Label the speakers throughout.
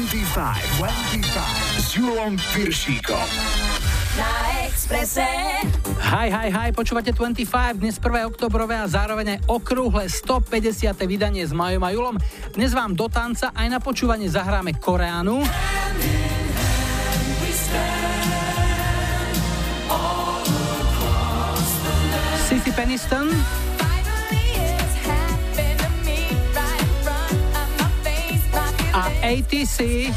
Speaker 1: 25, 25 s
Speaker 2: počúvate 25, dnes 1. oktobrové a zároveň aj okrúhle 150. vydanie s Majom a Julom. Dnes vám do tanca aj na počúvanie zahráme Koreánu. Sissy Peniston. ATC.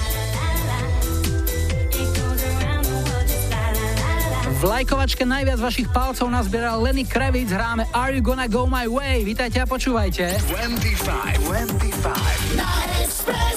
Speaker 2: V lajkovačke najviac vašich palcov nazbieral Lenny Kravitz, hráme Are You Gonna Go My Way? Vítajte a počúvajte.
Speaker 1: 25, 25.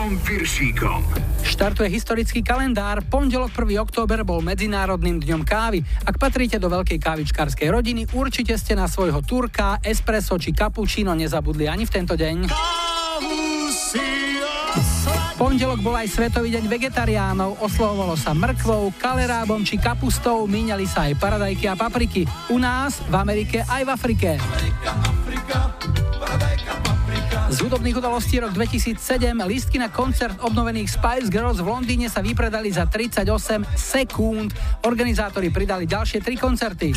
Speaker 1: 25. S Julom Piršíkom.
Speaker 2: Štartuje historický kalendár. Pondelok 1. október bol Medzinárodným dňom kávy. Ak patríte do veľkej kávičkárskej rodiny, určite ste na svojho turka, espresso či cappuccino nezabudli ani v tento deň. Pondelok bol aj Svetový deň vegetariánov, oslovovalo sa mrkvou, kalerábom či kapustou, míňali sa aj paradajky a papriky. U nás, v Amerike aj v Afrike. Amerika, z hudobných udalostí rok 2007 lístky na koncert obnovených Spice Girls v Londýne sa vypredali za 38 sekúnd. Organizátori pridali ďalšie tri koncerty.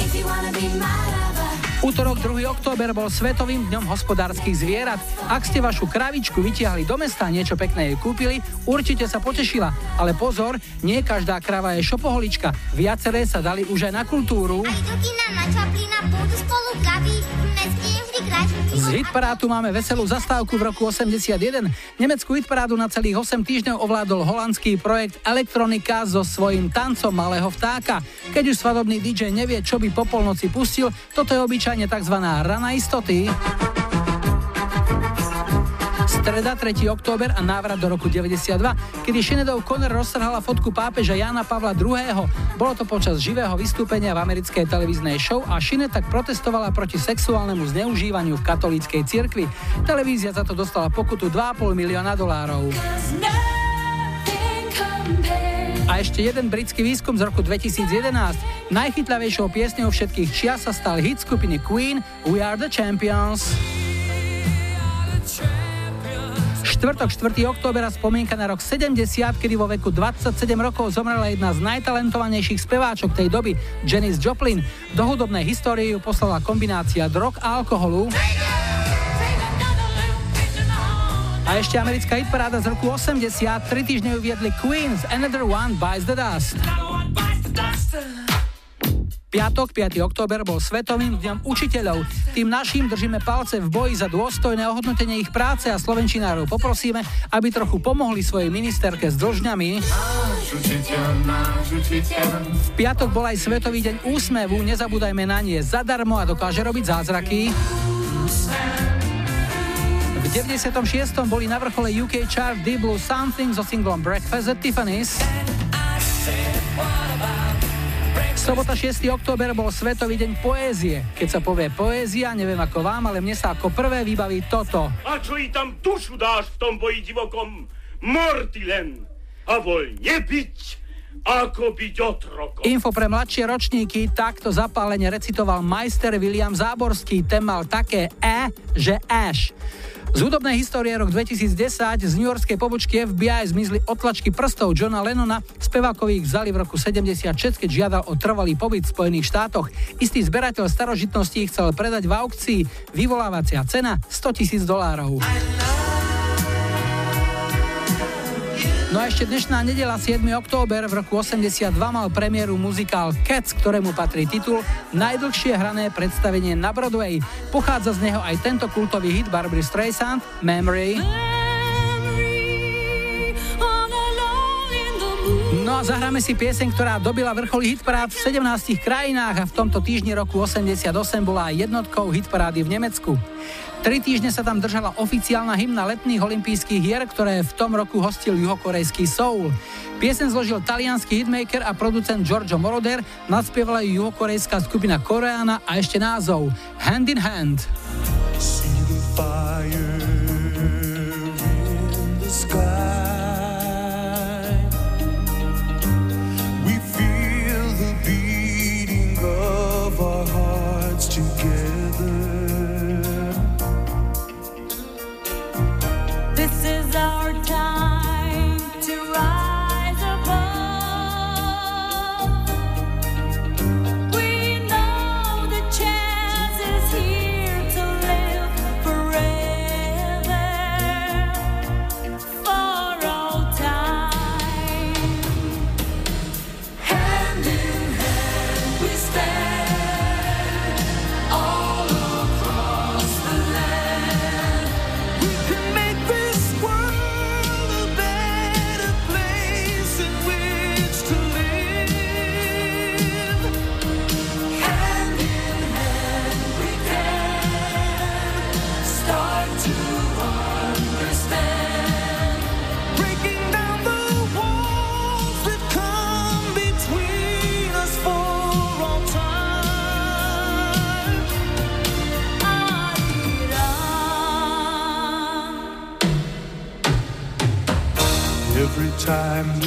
Speaker 2: Útorok 2. október bol Svetovým dňom hospodárskych zvierat. Ak ste vašu kravičku vytiahli do mesta a niečo pekné jej kúpili, určite sa potešila. Ale pozor, nie každá krava je šopoholička. Viaceré sa dali už aj na kultúru. Aj na Čaplina, spolu kavy, z hitparátu máme veselú zastávku v roku 81. Nemeckú hitparádu na celých 8 týždňov ovládol holandský projekt Elektronika so svojím tancom malého vtáka. Keď už svadobný DJ nevie, čo by po polnoci pustil, toto je obyčajne tzv. rana istoty. Streda 3. október a návrat do roku 92, kedy Shinedov Conner roztrhala fotku pápeža Jana Pavla II. Bolo to počas živého vystúpenia v americkej televíznej show a Shine tak protestovala proti sexuálnemu zneužívaniu v katolíckej cirkvi. Televízia za to dostala pokutu 2,5 milióna dolárov. A ešte jeden britský výskum z roku 2011. Najchytľavejšou piesňou všetkých čias sa stal hit skupiny Queen We Are The Champions. Štvrtok 4. októbera spomienka na rok 70, kedy vo veku 27 rokov zomrela jedna z najtalentovanejších speváčok tej doby, Janis Joplin. Do hudobnej histórie ju poslala kombinácia drog a alkoholu. A ešte americká hitparáda z roku 80, tri týždne uviedli Queens, Another One Bites the Dust. Piatok, 5. október bol Svetovým dňom učiteľov. Tým našim držíme palce v boji za dôstojné ohodnotenie ich práce a slovenčinárov poprosíme, aby trochu pomohli svojej ministerke s dlžňami. V piatok bol aj Svetový deň úsmevu, nezabúdajme na nie zadarmo a dokáže robiť zázraky. V 96. boli na vrchole UK chart Deep Blue Something so singlom Breakfast at Tiffany's. Sobota 6. október bol Svetový deň poézie. Keď sa povie poézia, neviem ako vám, ale mne sa ako prvé vybaví toto.
Speaker 3: A čo i tam dušu dáš v tom boji divokom? Morty len a voľne byť ako byť otrokom.
Speaker 2: Info pre mladšie ročníky, takto zapálene recitoval majster William Záborský. Ten mal také E, že Ash. Z hudobnej histórie rok 2010 z New Yorkskej pobočky FBI zmizli otlačky prstov Johna Lennona, spevákovi ich vzali v roku 76, keď žiadal o trvalý pobyt v Spojených štátoch. Istý zberateľ starožitností chcel predať v aukcii, vyvolávacia cena 100 tisíc dolárov. No a ešte dnešná nedela 7. október v roku 82 mal premiéru muzikál Cats, ktorému patrí titul Najdlhšie hrané predstavenie na Broadway. Pochádza z neho aj tento kultový hit Barbary Streisand Memory. No a zahráme si pieseň, ktorá dobila vrcholy hitparád v 17 krajinách a v tomto týždni roku 88 bola jednotkou hitparády v Nemecku. Tri týždne sa tam držala oficiálna hymna letných olympijských hier, ktoré v tom roku hostil juhokorejský Soul. Piesen zložil talianský hitmaker a producent Giorgio Moroder, nadspievala ju juhokorejská skupina Koreana a ešte názov Hand in Hand. See the fire in the sky. Time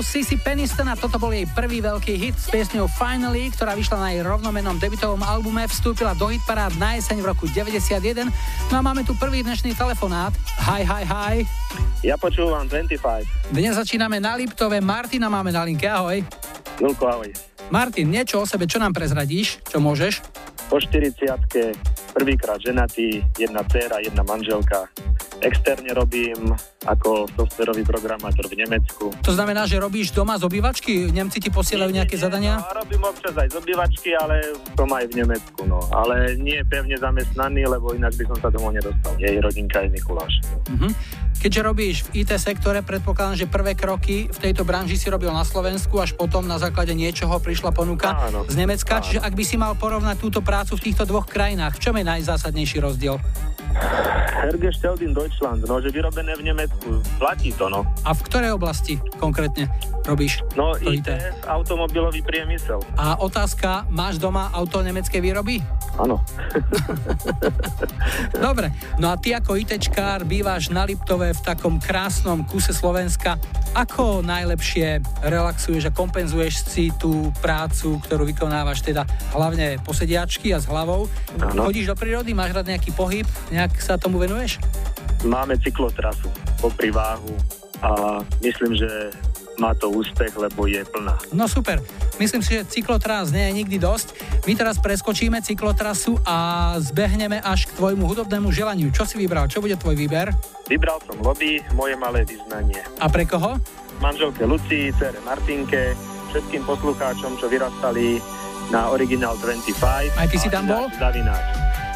Speaker 2: Sissy Peniston a toto bol jej prvý veľký hit s piesňou Finally, ktorá vyšla na jej rovnomenom debutovom albume, vstúpila do hitparád na jeseň v roku 91. No a máme tu prvý dnešný telefonát. Hi, hi, hi.
Speaker 4: Ja počúvam 25.
Speaker 2: Dnes začíname na Liptove, Martina máme na linke, ahoj.
Speaker 4: Julko, ahoj.
Speaker 2: Martin, niečo o sebe, čo nám prezradíš? Čo môžeš?
Speaker 4: Po 40 prvýkrát ženatý, jedna dcera, jedna manželka. Externe robím ako softverový programátor v Nemecku.
Speaker 2: To znamená, že robíš doma z obývačky? Nemci ti posielajú nejaké nie, zadania?
Speaker 4: No, robím občas aj z obývačky, ale som aj v Nemecku. No. Ale nie pevne zamestnaný, lebo ináč by som sa domov nedostal. Jej rodinka je Mikuláš. Uh-huh.
Speaker 2: Keďže robíš v IT sektore, predpokladám, že prvé kroky v tejto branži si robil na Slovensku, až potom na základe niečoho prišla ponuka áno, z Nemecka. Áno. Čiže ak by si mal porovnať túto prácu v týchto dvoch krajinách, v čom je najzásadnejší rozdiel?
Speaker 4: Hergestellt in Deutschland, no, vyrobené v Nemecku. Platí to, no.
Speaker 2: A v ktorej oblasti konkrétne robíš?
Speaker 4: No, IT, automobilový priemysel.
Speaker 2: A otázka, máš doma auto nemeckej výroby?
Speaker 4: áno.
Speaker 2: Dobre, no a ty ako ITčkár bývaš na Liptove v takom krásnom kuse Slovenska. Ako najlepšie relaxuješ a kompenzuješ si tú prácu, ktorú vykonávaš teda hlavne posediačky a s hlavou? Ano. Chodíš do prírody, máš rád nejaký pohyb, nejak sa tomu venuješ?
Speaker 4: Máme cyklotrasu po váhu a myslím, že má to úspech, lebo je plná.
Speaker 2: No super. Myslím si, že cyklotras nie je nikdy dosť. My teraz preskočíme cyklotrasu a zbehneme až k tvojmu hudobnému želaniu. Čo si vybral? Čo bude tvoj výber?
Speaker 4: Vybral som lobby, moje malé vyznanie.
Speaker 2: A pre koho?
Speaker 4: Manželke Lucii, cere Martinke, všetkým poslucháčom, čo vyrastali na Original 25.
Speaker 2: Aj ty si tam bol?
Speaker 4: Zavináč.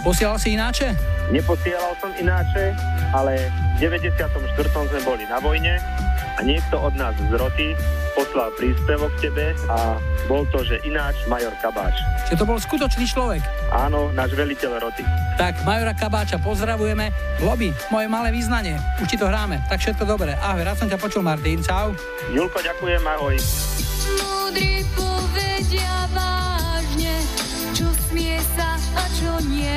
Speaker 2: Posielal si ináče?
Speaker 4: Neposielal som ináče, ale v 94. sme boli na vojne a niekto od nás z roty poslal príspevok tebe a bol to, že ináč Major Kabáč.
Speaker 2: Čiže to bol skutočný človek?
Speaker 4: Áno, náš veliteľ roty.
Speaker 2: Tak, Majora Kabáča pozdravujeme. Lobby, moje malé význanie. Už ti to hráme. Tak všetko dobré. Ahoj, rád som ťa počul, Martin. Čau.
Speaker 4: Julko, ďakujem, ahoj.
Speaker 5: Múdry povedia vážne, čo smie sa a čo nie.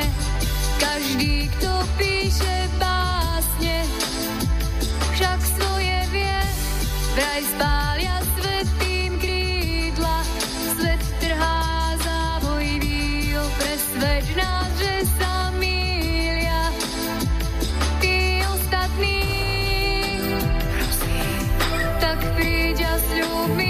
Speaker 5: Každý, kto píše básne, však svoje. Vraj spália svetým krídla, svet trhá závojný, presvedč nás, že sa mília. Ostatní, tak príď sľub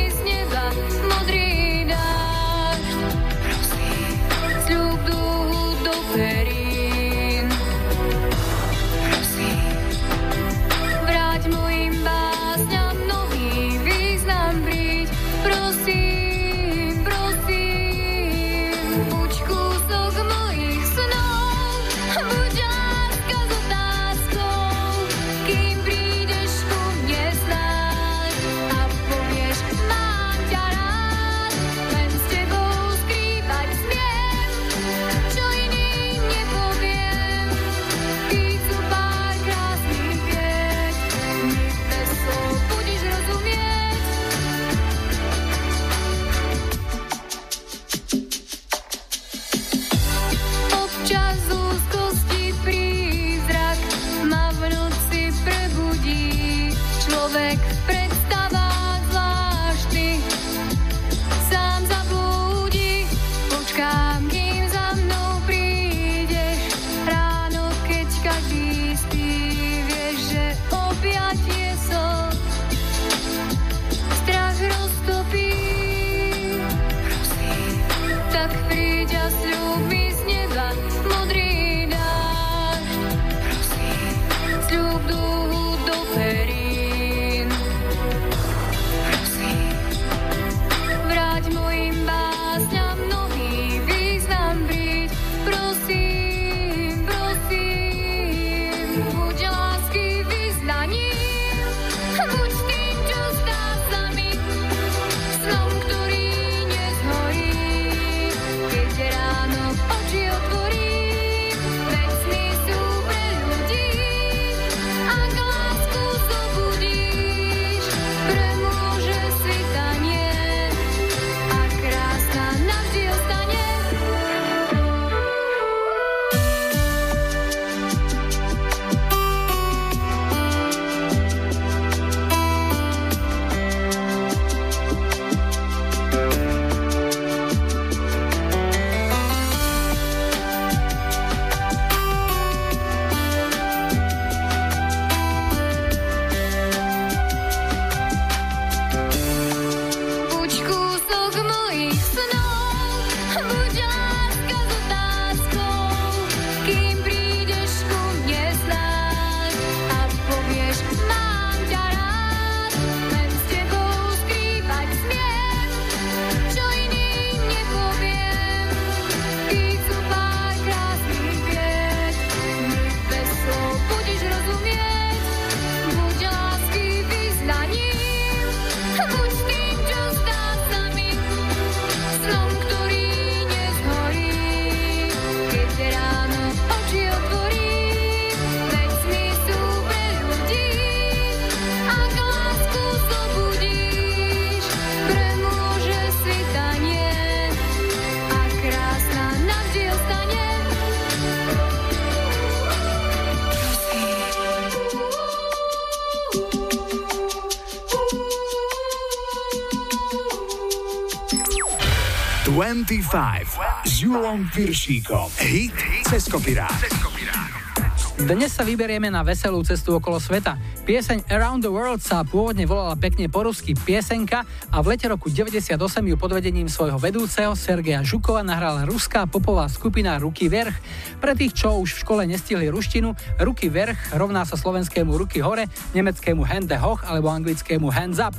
Speaker 6: 25 s Julom Piršíkom. Hit cez kopirát.
Speaker 2: Dnes sa vyberieme na veselú cestu okolo sveta. Pieseň Around the World sa pôvodne volala pekne po rusky Piesenka a v lete roku 98 ju pod vedením svojho vedúceho Sergeja Žukova nahrala ruská popová skupina Ruky Verch. Pre tých, čo už v škole nestihli ruštinu, Ruky Verch rovná sa slovenskému Ruky hore, nemeckému Hände hoch alebo anglickému Hands up.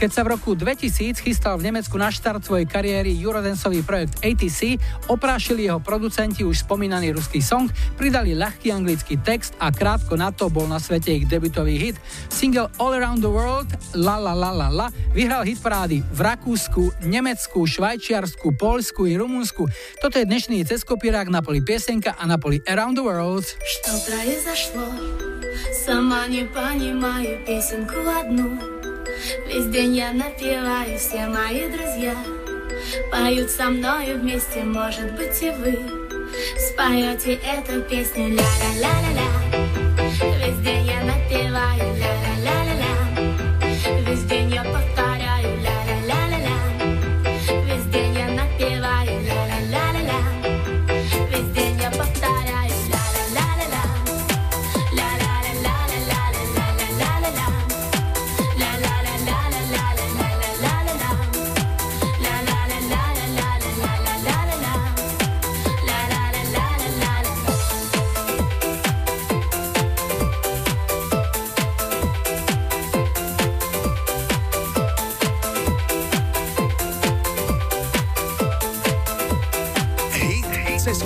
Speaker 2: Keď sa v roku 2000 chystal v Nemecku na štart svojej kariéry Eurodensový projekt ATC, oprášili jeho producenti už spomínaný ruský song, pridali ľahký anglický text a krátko na to bol na svete ich debutový hit. Single All Around the World La La La La La vyhral hit parády v Rakúsku, Nemecku, Švajčiarsku, Polsku i Rumunsku. Toto je dnešný ceskopírák na poli piesenka a na poli Around the World.
Speaker 7: Что произошло? Сама не понимаю песенку одну Весь день я напеваю, все мои друзья Поют со мною вместе, может быть и вы Споете эту песню. Ля-ля-ля-ля-ля
Speaker 2: Cez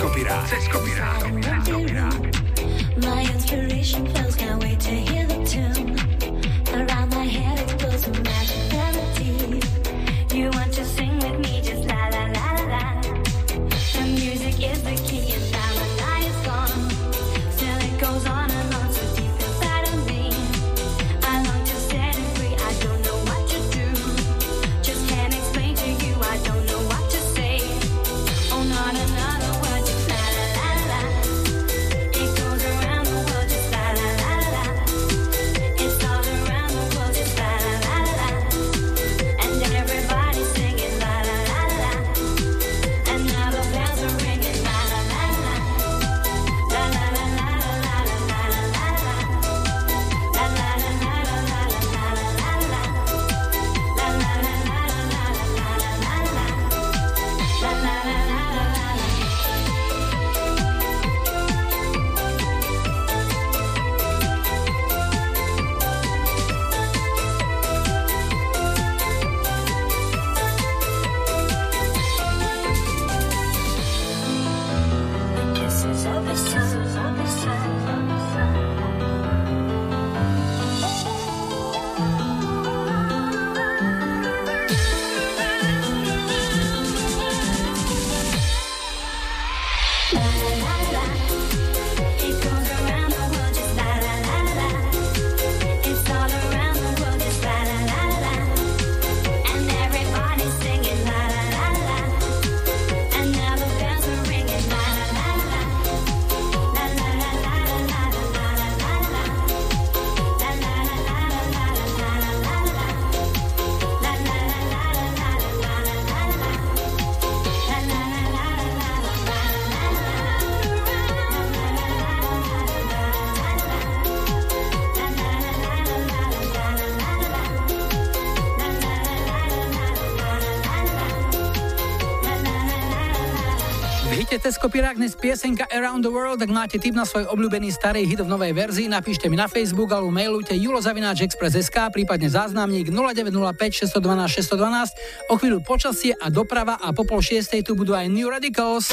Speaker 2: dnes piesenka Around the World, ak máte tip na svoj obľúbený starý hit v novej verzii, napíšte mi na Facebook alebo mailujte julozavináčexpress.sk, prípadne záznamník 0905 612 612. O chvíľu počasie a doprava a po pol šiestej tu budú aj New Radicals.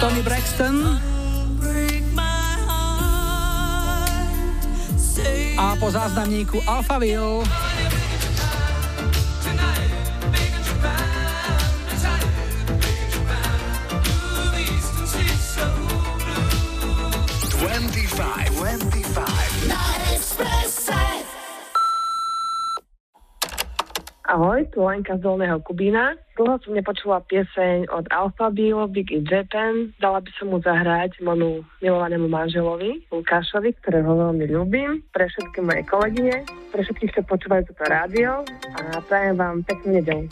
Speaker 2: Tony Braxton. A po záznamníku Alphaville.
Speaker 8: Ahoj, tu Lenka z Dolného Kubína. Dlho som nepočula pieseň od Alphabio, Big in Japan. Dala by som mu zahrať môjmu milovanému manželovi, Lukášovi, ktorého veľmi ľúbim, pre všetky moje kolegyne, pre všetkých, čo počúvajú toto rádio a prajem vám peknú nedelu.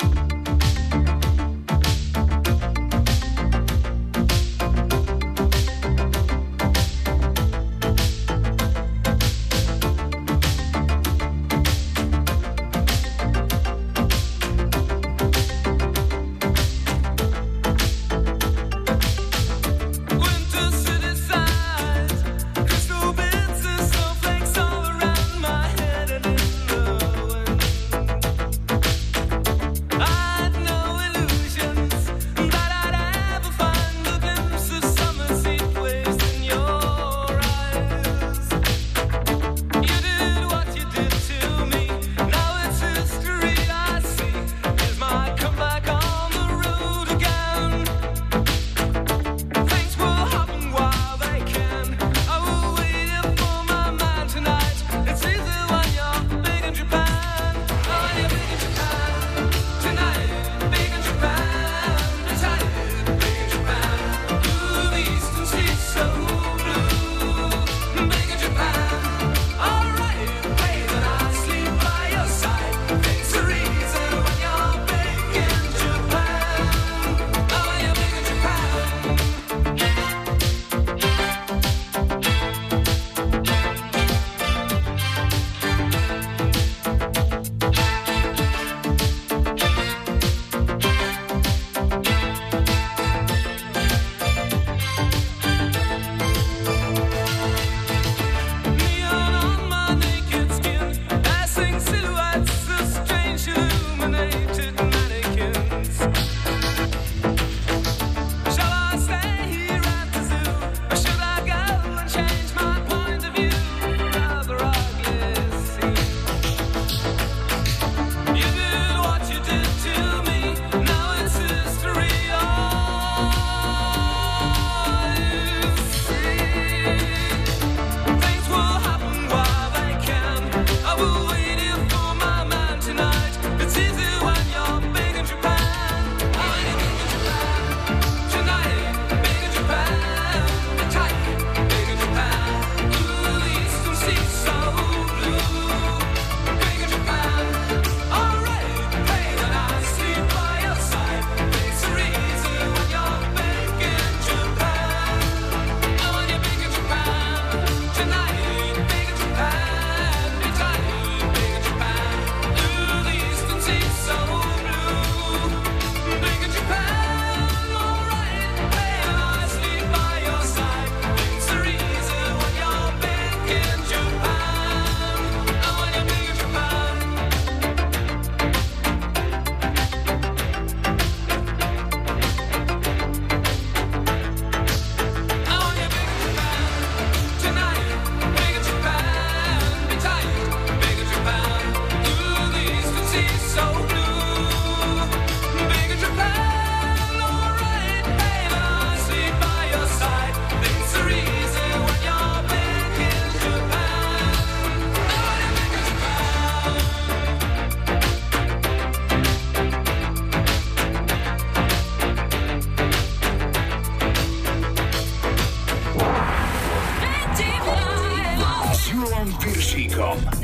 Speaker 9: Say you love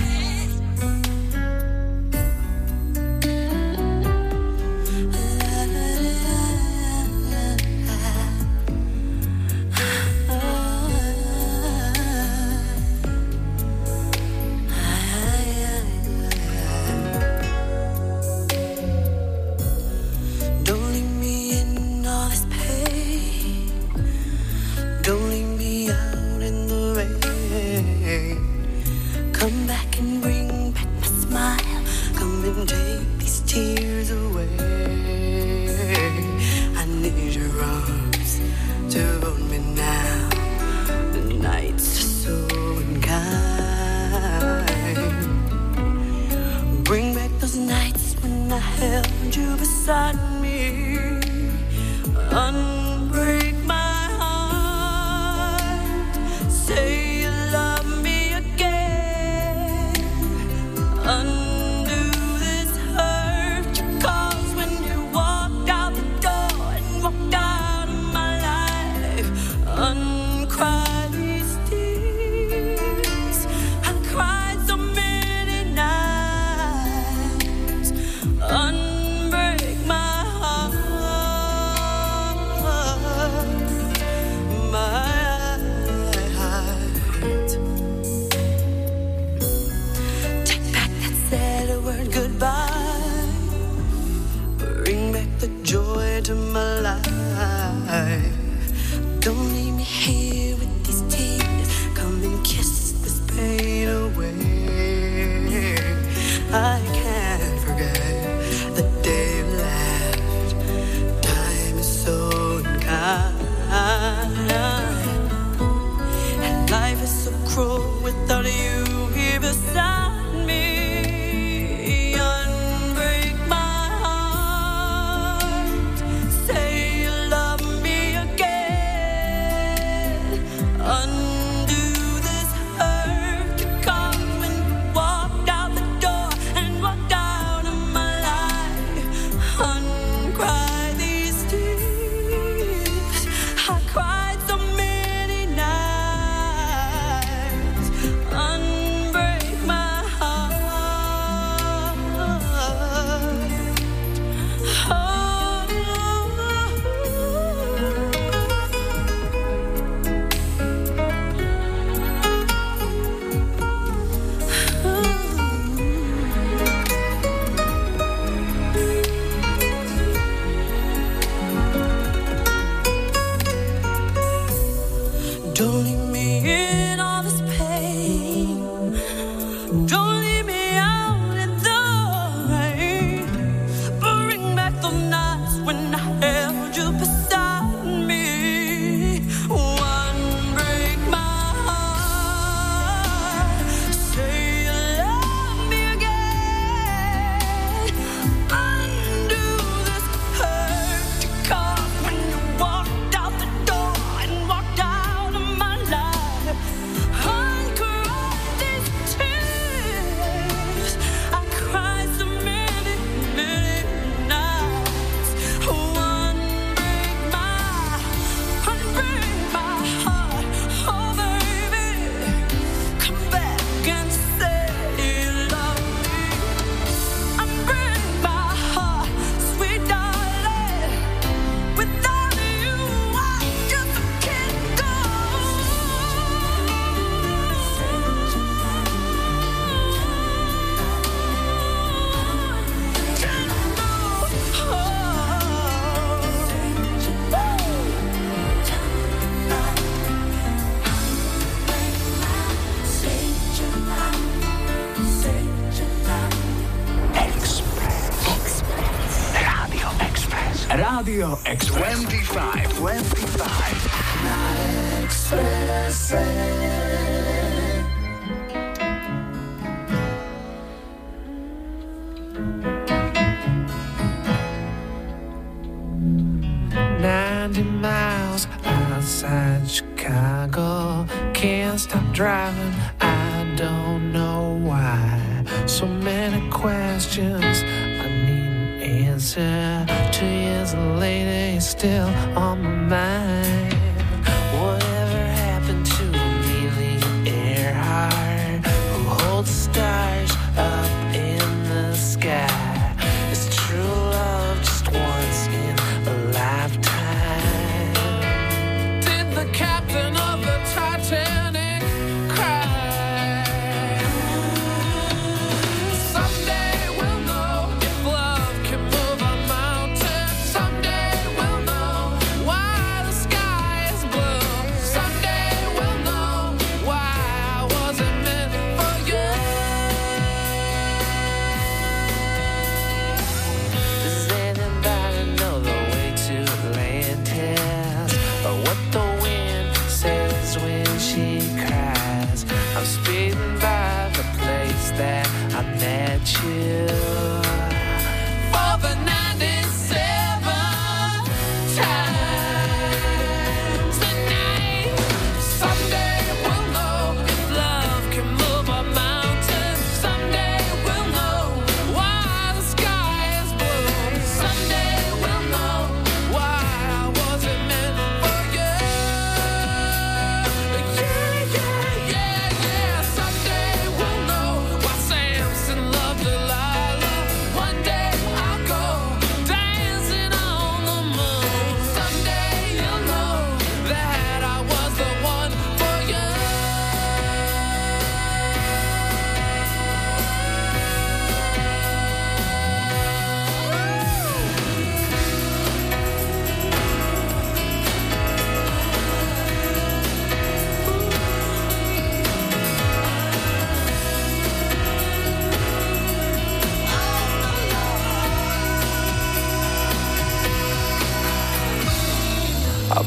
Speaker 9: me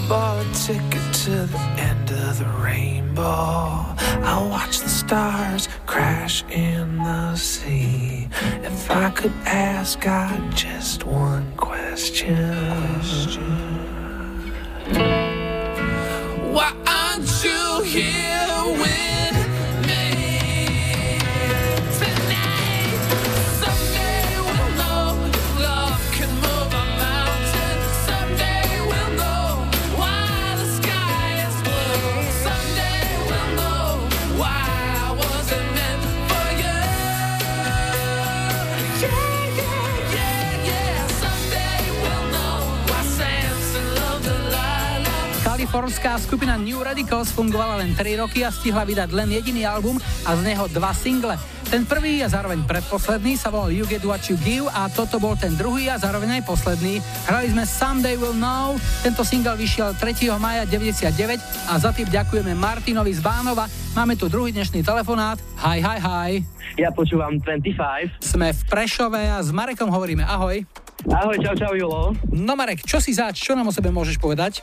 Speaker 9: bought a
Speaker 10: ticket to the end of the rainbow. I watch the stars crash in the sea. If I could ask God just one question. question.
Speaker 1: Why aren't you here?
Speaker 2: Kalifornská skupina New Radicals fungovala len 3 roky a stihla vydať len jediný album a z neho dva single. Ten prvý a zároveň predposledný sa volal You Get What You Give a toto bol ten druhý a zároveň aj posledný. Hrali sme Someday Will Know, tento single vyšiel 3. maja 99 a za tým ďakujeme Martinovi z Bánova. Máme tu druhý dnešný telefonát. Hi, hi, hi.
Speaker 11: Ja počúvam 25.
Speaker 2: Sme v Prešove a s Marekom hovoríme ahoj.
Speaker 11: Ahoj, čau, čau, Julo.
Speaker 2: No Marek, čo si zač, čo nám o sebe môžeš povedať?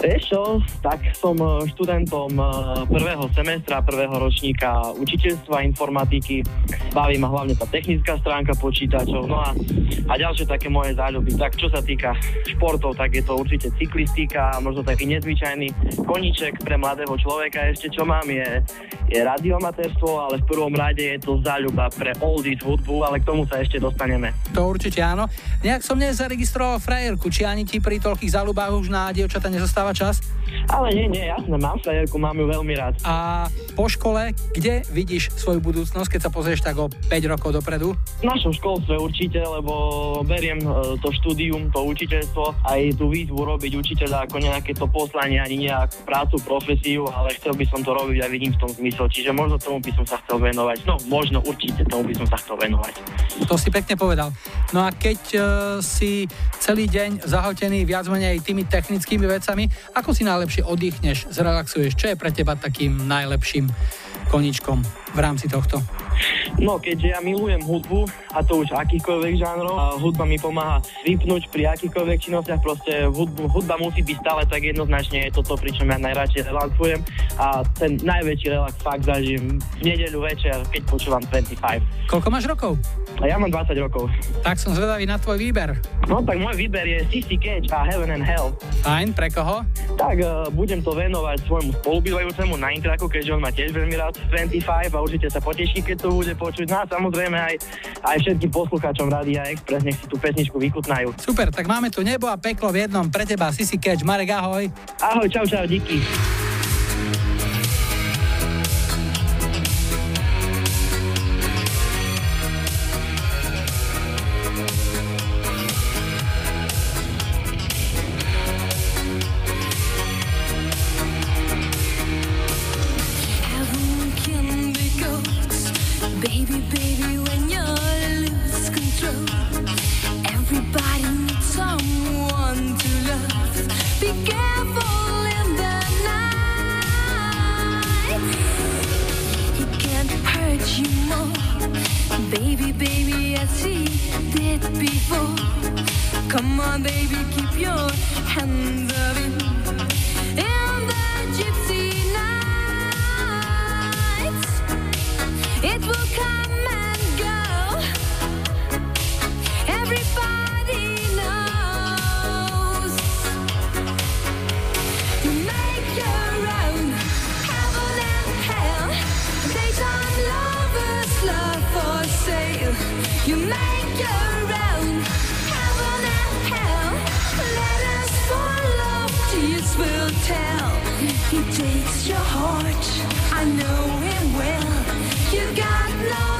Speaker 11: Vieš čo, tak som e, študentom e, prvého semestra, prvého ročníka učiteľstva informatiky. Baví ma hlavne tá technická stránka počítačov. No a, a ďalšie také moje záľuby. Tak čo sa týka športov, tak je to určite cyklistika, možno taký nezvyčajný koniček pre mladého človeka. Ešte čo mám je, je radiomaterstvo, ale v prvom rade je to záľuba pre oldies hudbu, ale k tomu sa ešte dostaneme.
Speaker 2: To určite áno. Nejak som nezaregistroval frajerku, či ani ti pri toľkých záľubách už na dievčata nezostáva čas?
Speaker 11: Ale nie, nie, jasné, mám frajerku, mám ju veľmi rád.
Speaker 2: A po škole, kde vidíš svoju budúcnosť, keď sa pozrieš tak o 5 rokov dopredu?
Speaker 11: V našom školstve určite, lebo beriem e, to štúdium, to učiteľstvo, aj tú výzvu robiť učiteľa ako nejaké to poslanie, ani nejak prácu, profesiu, ale chcel by som to robiť a vidím v tom zmysel. Čiže možno tomu by som sa chcel venovať. No, možno určite tomu by som sa chcel venovať.
Speaker 2: To si pekne povedal. No a keď uh, si celý deň zahltený viac menej tými technickými vecami, ako si najlepšie oddychneš, zrelaxuješ? Čo je pre teba takým najlepším koničkom v rámci tohto?
Speaker 11: No, keďže ja milujem hudbu, a to už akýchkoľvek žánrov, a hudba mi pomáha vypnúť pri akýchkoľvek činnostiach, proste hudbu, hudba musí byť stále tak jednoznačne, je toto, pričom ja najradšej relaxujem a ten najväčší relax fakt zažijem v nedeľu večer, keď počúvam 25.
Speaker 2: Koľko máš rokov?
Speaker 11: A ja mám 20 rokov.
Speaker 2: Tak som zvedavý na tvoj výber.
Speaker 11: No tak môj výber je CC Cage a Heaven and Hell.
Speaker 2: Fajn, pre koho?
Speaker 11: Tak uh, budem to venovať svojmu spolubývajúcemu na intraku, keďže on má tiež veľmi rád 25 a určite sa poteší, keď to bude počuť. No a samozrejme aj, aj všetkým poslucháčom Rádia Express, nech si tú pesničku vychutnajú.
Speaker 2: Super, tak máme tu nebo a peklo v jednom pre teba, Sisi Catch. Marek, ahoj.
Speaker 11: Ahoj, čau, čau, díky.
Speaker 5: it before. Come on, baby, keep your hands up in. He takes your heart, I know him well. You got no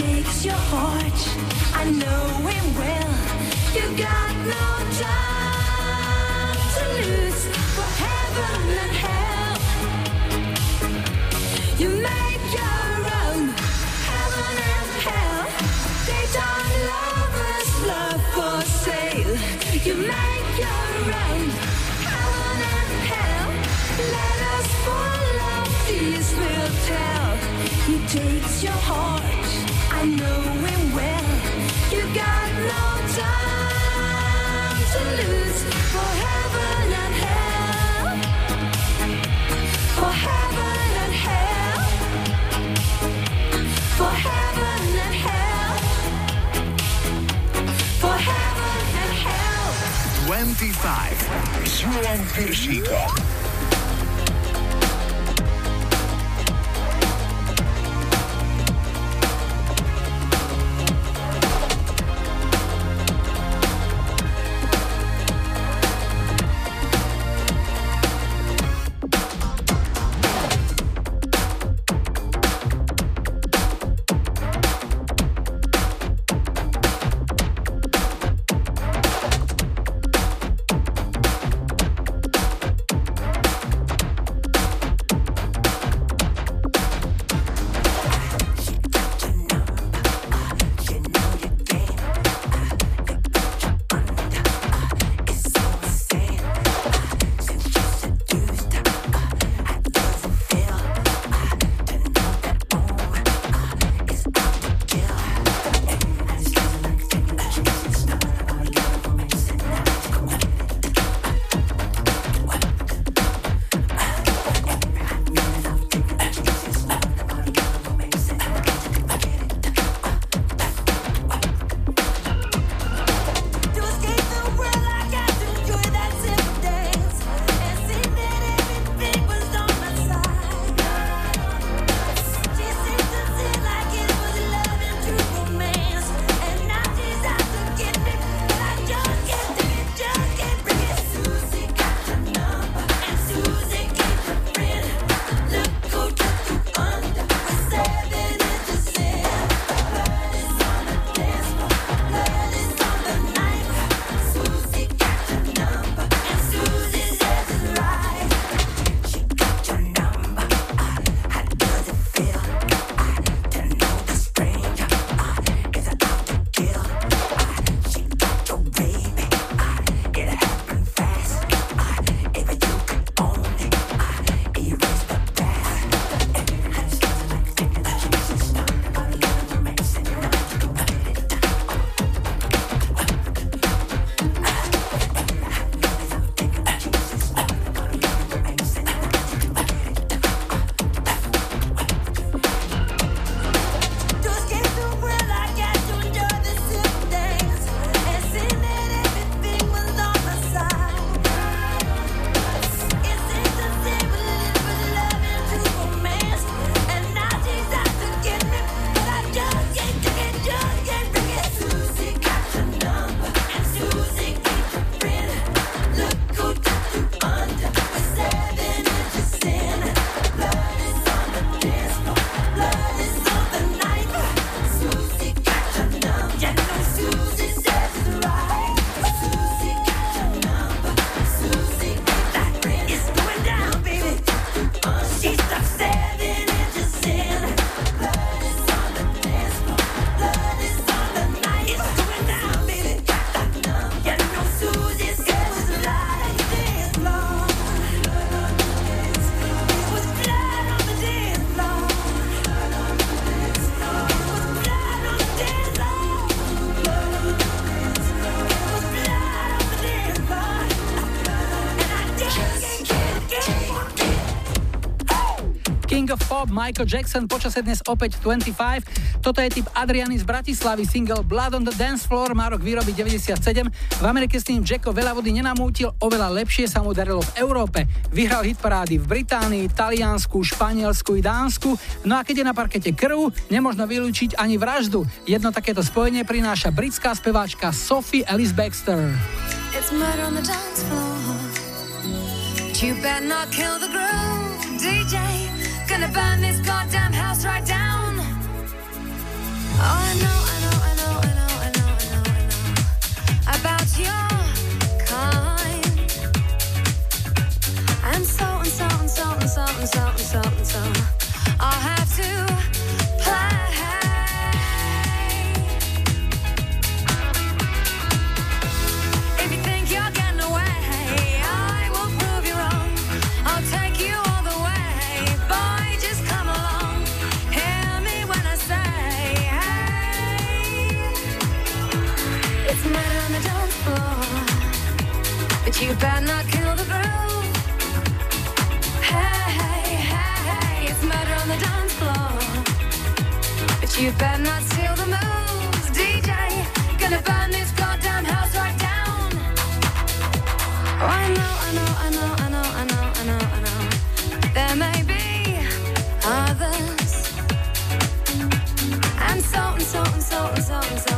Speaker 5: takes your heart, I know it well. You got no time to lose for heaven and hell. You make your own heaven and hell. They don't lovers love for sale. You make your own heaven and hell. Us will tell. It takes your heart, I know it well. You got no time to lose for heaven and hell. For heaven and hell. For heaven and hell. For heaven and hell.
Speaker 1: 25 s Julom Piršíkom.
Speaker 2: Michael Jackson, počasie dnes opäť 25. Toto je typ Adriany z Bratislavy, single Blood on the Dance Floor, má rok výroby 97. V Amerike s ním Jacko veľa vody nenamútil, oveľa lepšie sa mu darilo v Európe. Vyhral hitparády v Británii, Taliansku, Španielsku i Dánsku. No a keď je na parkete krv, nemožno vylúčiť ani vraždu. Jedno takéto spojenie prináša britská speváčka Sophie Ellis Baxter. It's murder on the dance floor. You better not kill the groove, DJ. gonna burn this goddamn house right down.
Speaker 5: All I know. I You better not kill the groove. Hey, hey, hey, it's murder on the dance floor. But you better not steal the moves, DJ. Gonna burn this goddamn house right down. Oh, I know, I know, I know, I know, I know, I know, I know. There may be others. And so and so and so and so.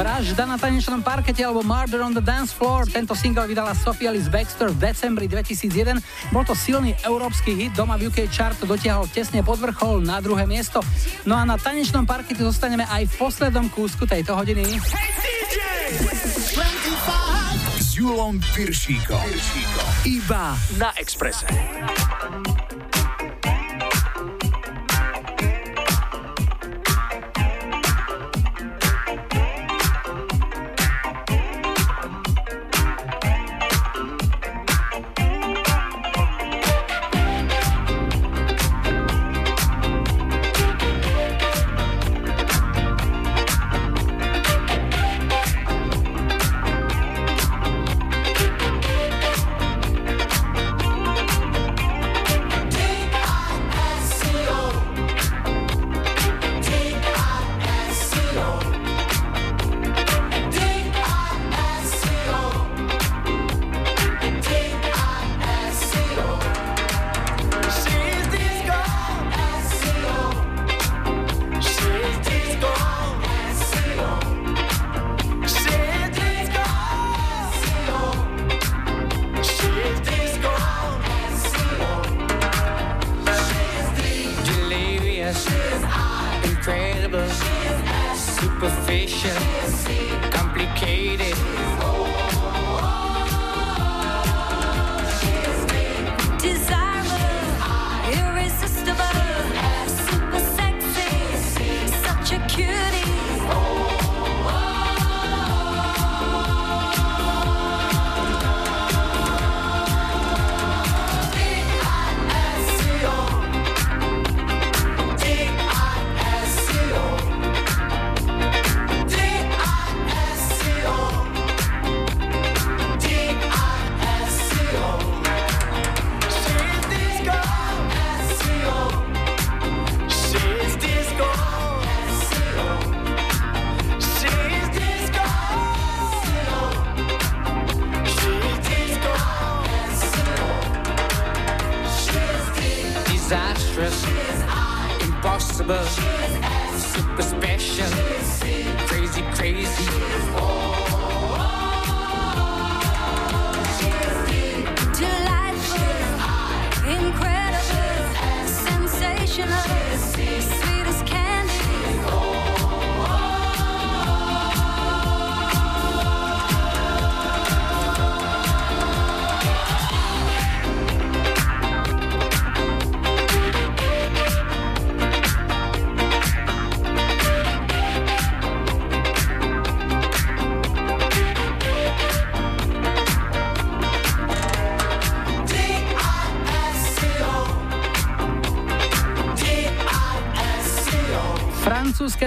Speaker 2: Vražda na tanečnom parkete alebo Murder on the Dance Floor. Tento single vydala Sophia Liz Baxter v decembri 2001. Bol to silný európsky hit, doma v UK chart dotiahol tesne pod vrchol na druhé miesto. No a na tanečnom parkete zostaneme aj v poslednom kúsku tejto hodiny. Hey, DJ!
Speaker 6: S Julom Iba na Exprese.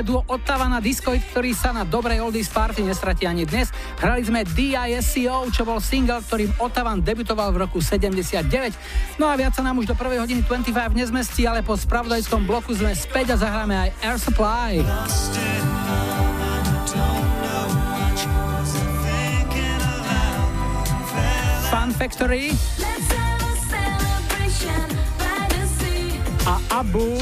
Speaker 2: Duo Ottawa na Discoid, ktorý sa na dobrej oldies party nestratí ani dnes. Hrali sme DISCO, čo bol single, ktorým Ottavan debutoval v roku 79. No a viac sa nám už do prvej hodiny 25 nezmestí, ale po spravodajskom bloku sme späť a zahráme aj Air Supply. Fun Factory a Abu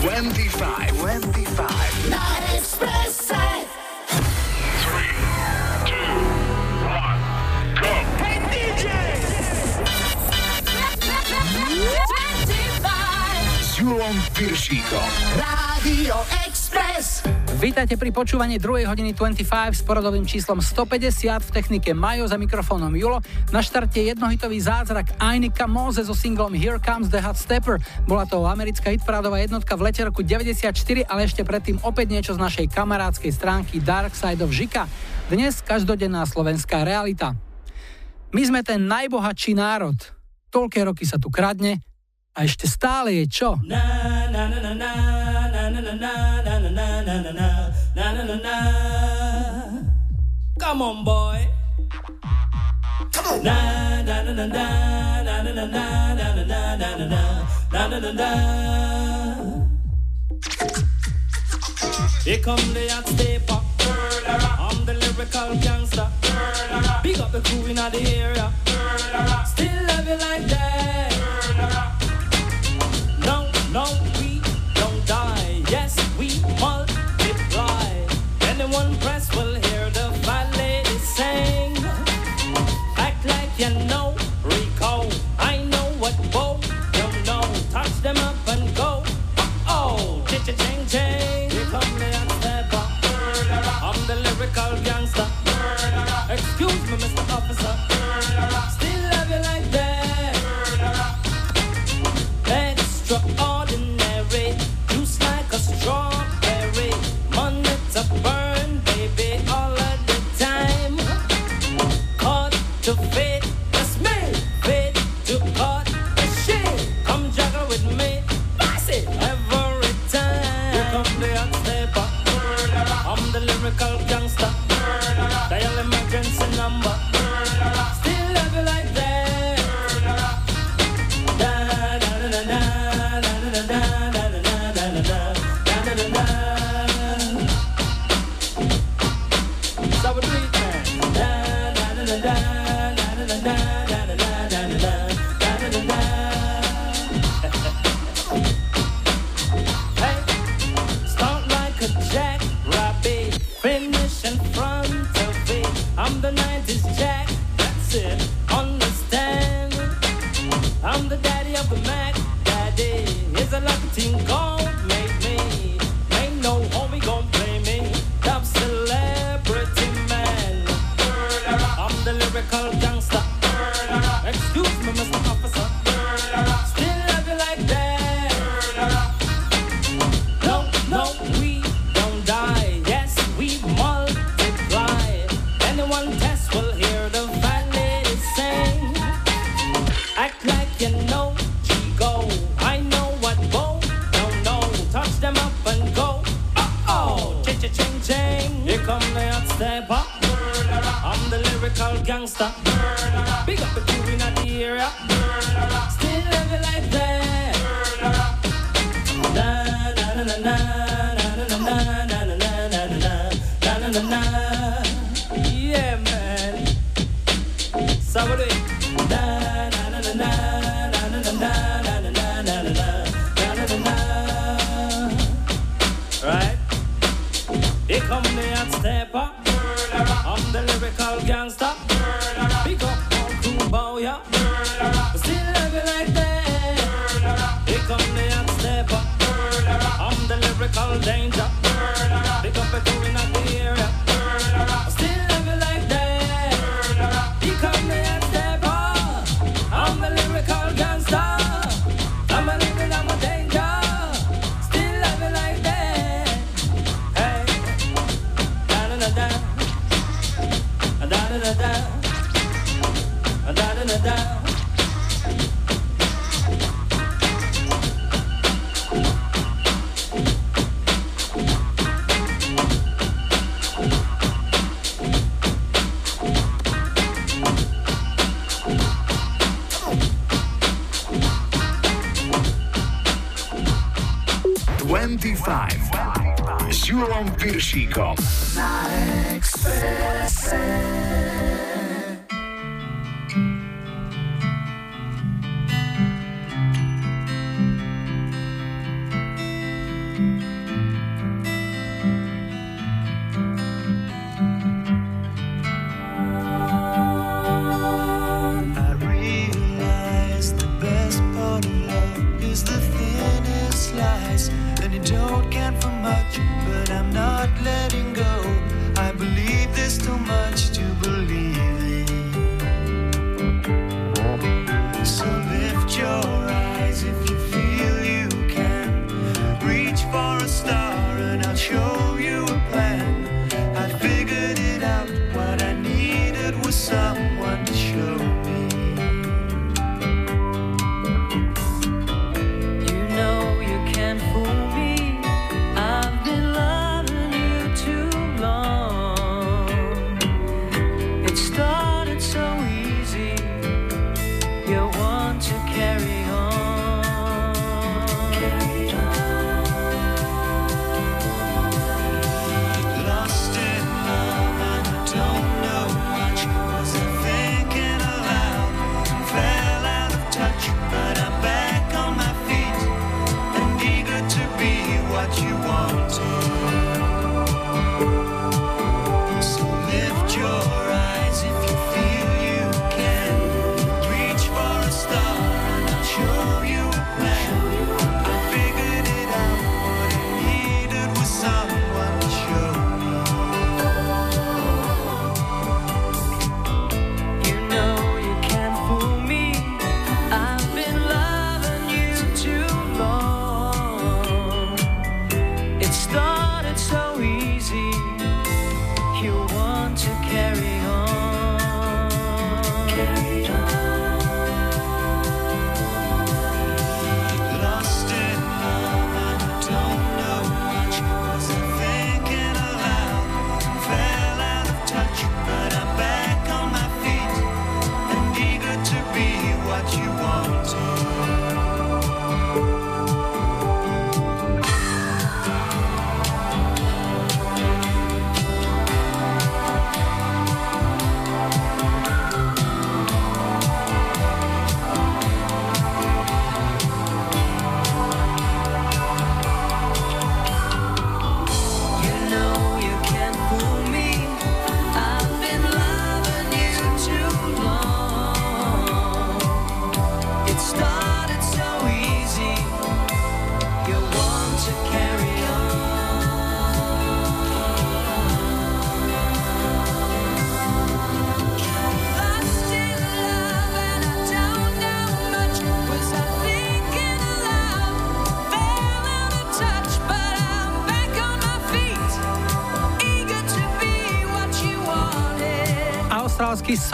Speaker 1: 25. 25.
Speaker 5: Not Express.
Speaker 3: Three, two, one, go. Hey, DJ!
Speaker 1: 25. Z Julą
Speaker 5: Radio X.
Speaker 2: Vítajte pri počúvaní 2. hodiny 25 s poradovým číslom 150 v technike Majo za mikrofónom Julo. Na štarte jednohitový zázrak Ainika Mose so singlom Here Comes the Hot Stepper. Bola to americká hitparádová jednotka v lete roku 94, ale ešte predtým opäť niečo z našej kamarádskej stránky Dark Side of Žika. Dnes každodenná slovenská realita. My sme ten najbohatší národ. Toľké roky sa tu kradne a ešte stále je čo?
Speaker 12: Come on, boy. Come on. Na na na na na na na na na na na na na na na na na Here come the hot stepper. I'm the lyrical gangster. Big up the crew in the area. Still love you like that.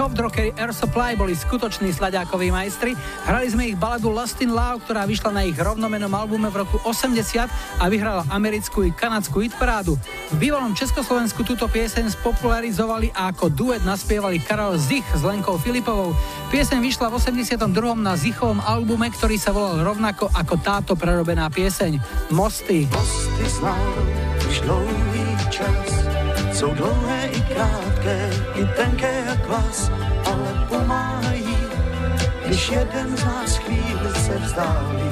Speaker 2: Austrálsky soft rockery Air Supply boli skutoční slaďákoví majstri. Hrali sme ich baladu Lost in Love, ktorá vyšla na ich rovnomenom albume v roku 80 a vyhrala americkú i kanadskú hitparádu. V bývalom Československu túto pieseň spopularizovali a ako duet naspievali Karel Zich s Lenkou Filipovou. Pieseň vyšla v 82. na Zichovom albume, ktorý sa volal rovnako ako táto prerobená pieseň Mosty.
Speaker 9: Mosty znal už čas. Jsou dlouhé i krátké, i tenké jak vás, ale pomáhají, když jeden z nás chvíli se vzdálí.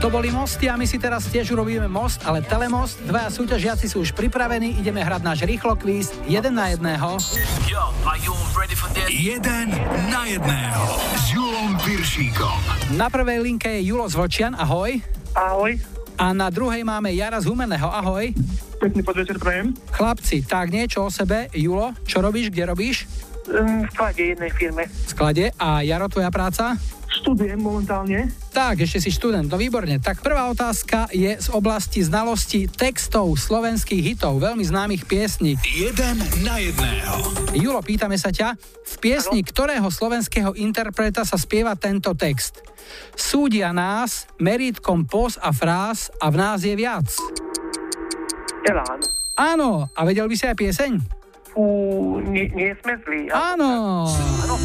Speaker 2: To boli mosty a my si teraz tiež urobíme most, ale telemost. Dvaja súťažiaci sú už pripravení, ideme hrať náš rýchlo kvíz jeden na jedného.
Speaker 1: Yo, are you ready for this? Jeden na jedného s Julom Piršíkom.
Speaker 2: Na prvej linke je Julo z Vlčian, ahoj.
Speaker 13: Ahoj.
Speaker 2: A na druhej máme Jara z Humeného, ahoj.
Speaker 13: Pekný podvečer prajem.
Speaker 2: Chlapci, tak niečo o sebe. Julo, čo robíš, kde robíš?
Speaker 13: V sklade jednej firme.
Speaker 2: V sklade. A Jaro, tvoja práca?
Speaker 13: Študujem momentálne.
Speaker 2: Tak, ešte si študent, no výborne. Tak prvá otázka je z oblasti znalosti textov slovenských hitov, veľmi známych piesní.
Speaker 1: Jeden na jedného.
Speaker 2: Julo, pýtame sa ťa, v piesni ktorého slovenského interpreta sa spieva tento text? Súdia nás merítkom pos a fráz a v nás je viac.
Speaker 13: Elán.
Speaker 2: Áno, a vedel by si aj pieseň?
Speaker 13: Fú, nie, nie sme zlí.
Speaker 2: Áno.
Speaker 13: Áno.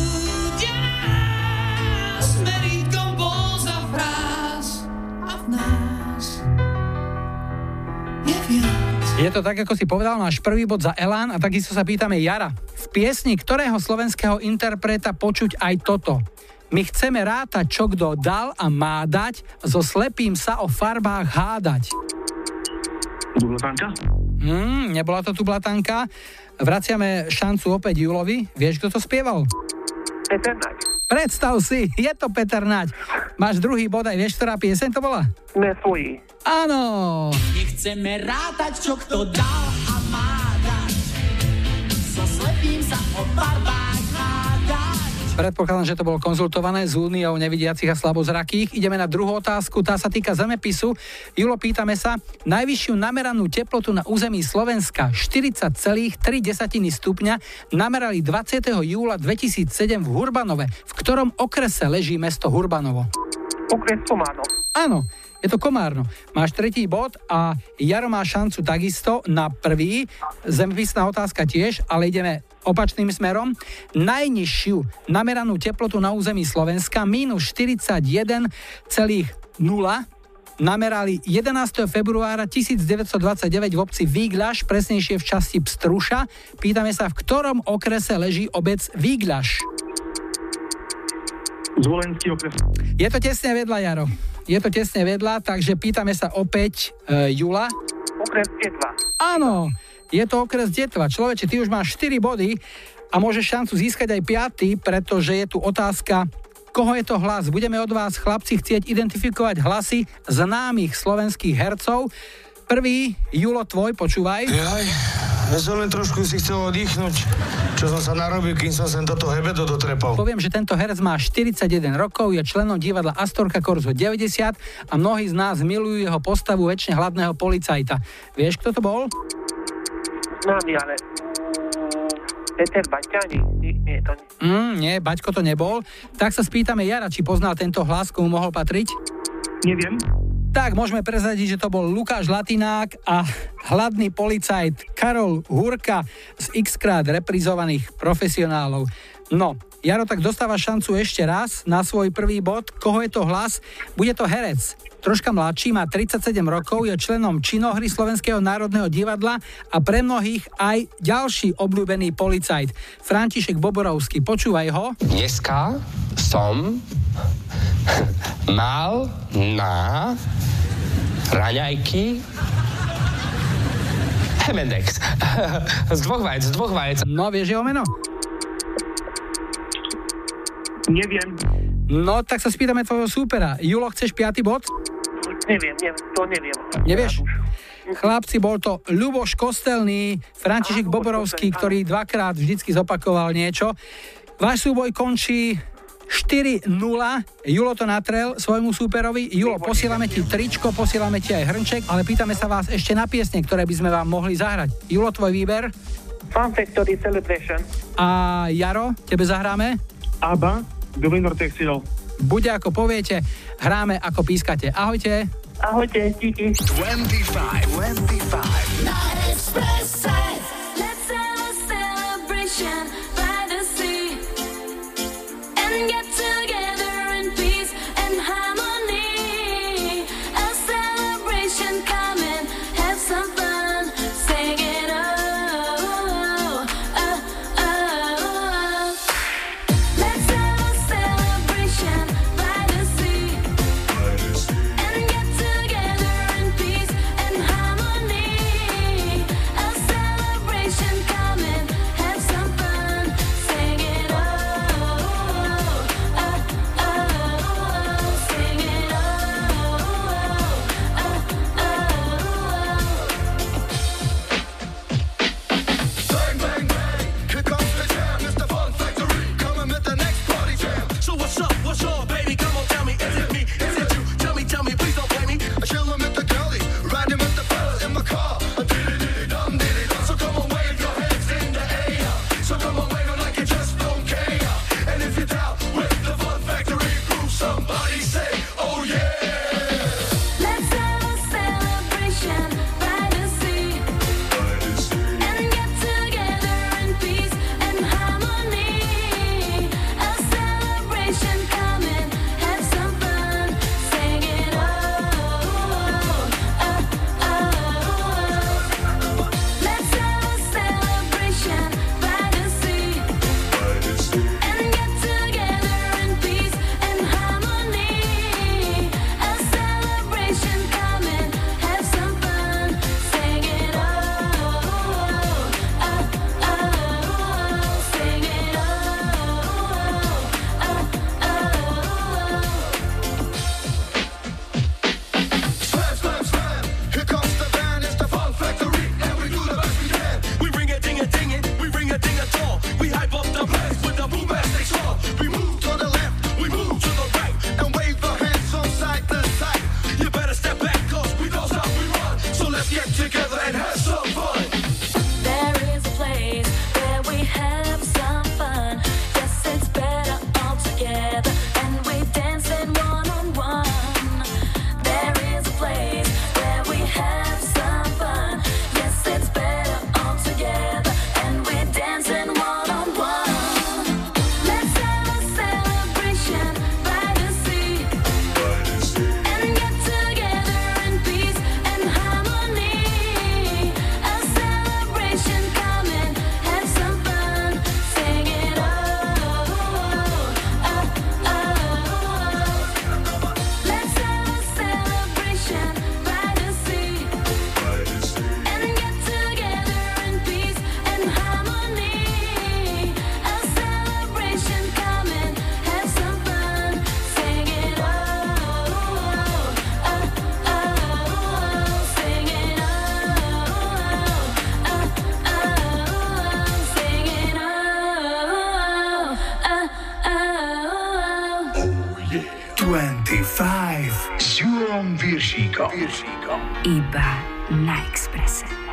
Speaker 2: Je to tak, ako si povedal, máš prvý bod za Elán a takisto sa pýtame Jara. V piesni ktorého slovenského interpreta počuť aj toto? My chceme rátať, čo kto dal a má dať, so slepým sa o farbách hádať.
Speaker 13: Dublatanka?
Speaker 2: Hmm, nebola to tu blatanka. Vraciame šancu opäť Julovi. Vieš, kto to spieval?
Speaker 13: Peter Naď.
Speaker 2: Predstav si, je to Peter Naď. Máš druhý bod aj vieš, ktorá pieseň to bola?
Speaker 13: Sme svoji.
Speaker 2: Áno.
Speaker 12: Nechceme rátať, čo kto dal a má dať. So slepým sa o farbách hádať.
Speaker 2: Predpokladám, že to bolo konzultované s Úniou nevidiacich a slabozrakých. Ideme na druhú otázku, tá sa týka zemepisu. Julo, pýtame sa, najvyššiu nameranú teplotu na území Slovenska 40,3 stupňa namerali 20. júla 2007 v Hurbanove. V ktorom okrese leží mesto Hurbanovo?
Speaker 13: Okres Komárno.
Speaker 2: Áno, je to Komárno. Máš tretí bod a Jaro má šancu takisto na prvý. Zemepisná otázka tiež, ale ideme opačným smerom. Najnižšiu nameranú teplotu na území Slovenska minus 41,0 namerali 11. februára 1929 v obci Vígľaš, presnejšie v časti Pstruša. Pýtame sa, v ktorom okrese leží obec Vígľaš.
Speaker 13: Zvolenský okres.
Speaker 2: Je to tesne vedľa, Jaro. Je to tesne vedľa, takže pýtame sa opäť e, Jula.
Speaker 13: Okres Detva.
Speaker 2: Áno, je to okres Detva. Človeče, ty už máš 4 body a môžeš šancu získať aj 5, pretože je tu otázka, koho je to hlas. Budeme od vás, chlapci, chcieť identifikovať hlasy známych slovenských hercov. Prvý, Julo, tvoj, počúvaj.
Speaker 14: Jaj, ja som len trošku si chcel oddychnúť, čo som sa narobil, kým som sem toto hebedo dotrepal.
Speaker 2: Poviem, že tento herec má 41 rokov, je členom divadla Astorka Korzo 90 a mnohí z nás milujú jeho postavu väčšine hladného policajta. Vieš, kto to bol?
Speaker 13: Známy, ale... mm, Peter Baťani? Nie, nie, to nie.
Speaker 2: Mm, nie, Baťko to nebol. Tak sa spýtame Jara, či pozná tento hlas, komu mohol patriť?
Speaker 13: Neviem.
Speaker 2: Tak, môžeme prezradiť, že to bol Lukáš Latinák a hladný policajt Karol Hurka z x krát reprizovaných profesionálov. No, Jaro, tak dostáva šancu ešte raz na svoj prvý bod. Koho je to hlas? Bude to herec. Troška mladší, má 37 rokov, je členom činohry Slovenského národného divadla a pre mnohých aj ďalší obľúbený policajt. František Boborovský, počúvaj ho.
Speaker 15: Dneska som mal na raňajky Hemendex. z dvoch vajec, z dvoch vajec.
Speaker 2: No, vieš jeho meno?
Speaker 13: Neviem.
Speaker 2: No, tak sa spýtame tvojho súpera. Julo, chceš piatý bod?
Speaker 13: Neviem, neviem, to neviem.
Speaker 2: Nevieš? Chlapci, bol to Ľuboš Kostelný, František Boborovský, ktorý dvakrát vždycky zopakoval niečo. Váš súboj končí 4-0. Julo to natrel svojmu súperovi. Julo, posielame ti tričko, posielame ti aj hrnček, ale pýtame sa vás ešte na piesne, ktoré by sme vám mohli zahrať. Julo, tvoj výber.
Speaker 13: Fan Factory Celebration.
Speaker 2: A Jaro, tebe zahráme?
Speaker 13: ABBA, It All.
Speaker 2: Bude ako poviete, hráme ako pískate. Ahojte.
Speaker 13: Ahojte, díky.
Speaker 1: 25, 25.
Speaker 5: Na Expresse.
Speaker 16: Iba na
Speaker 5: Expresse.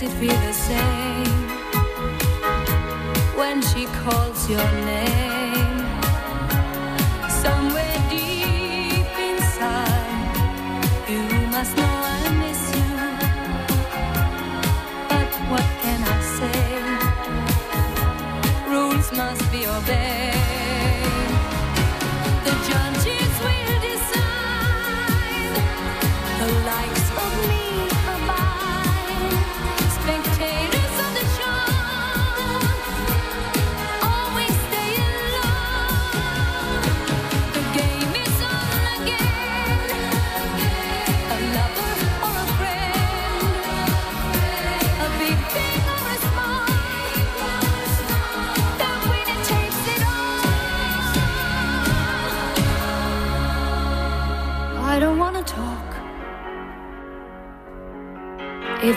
Speaker 5: does it feel the same when she calls your name?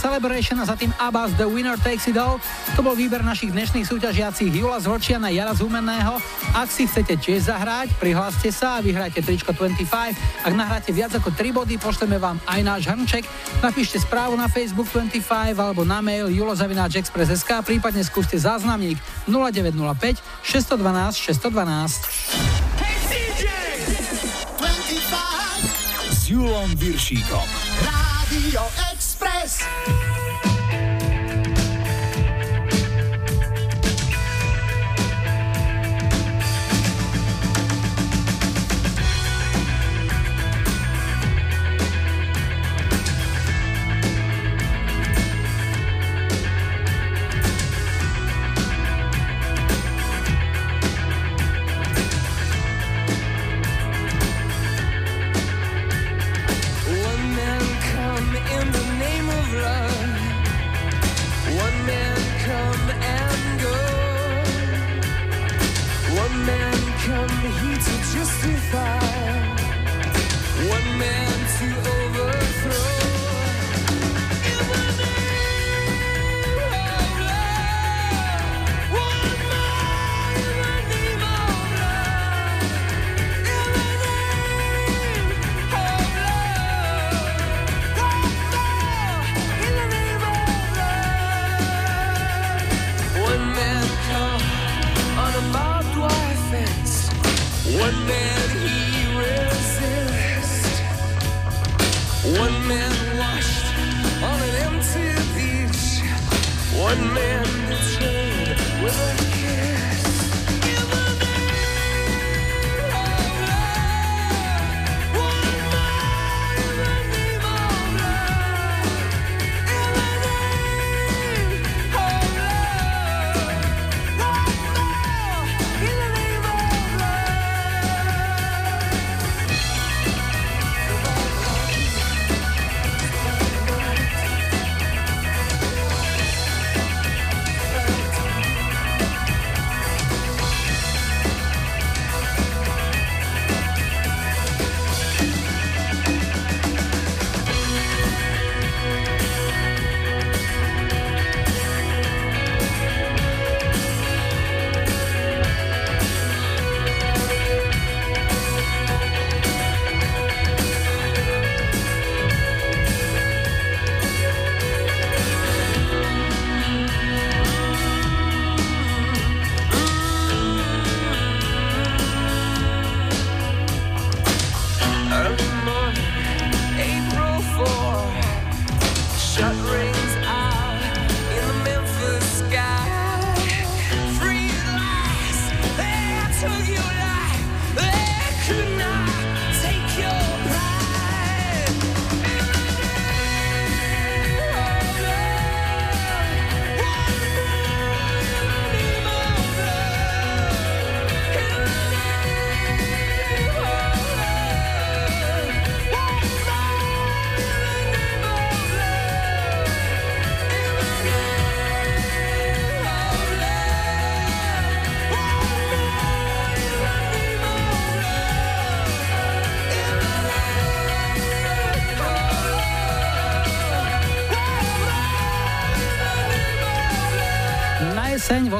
Speaker 2: Celebration a za tým Abbas The Winner Takes It All. To bol výber našich dnešných súťažiacich Jula z Hočiana, Jara z Humenného. Ak si chcete tiež zahrať, prihláste sa a vyhrajte tričko 25. Ak nahráte viac ako 3 body, pošleme vám aj náš hrnček. Napíšte správu na Facebook 25 alebo na mail julozavináčexpress.sk prípadne skúste záznamník 0905 612 612.
Speaker 6: S Julom Viršíkom.
Speaker 9: Rádio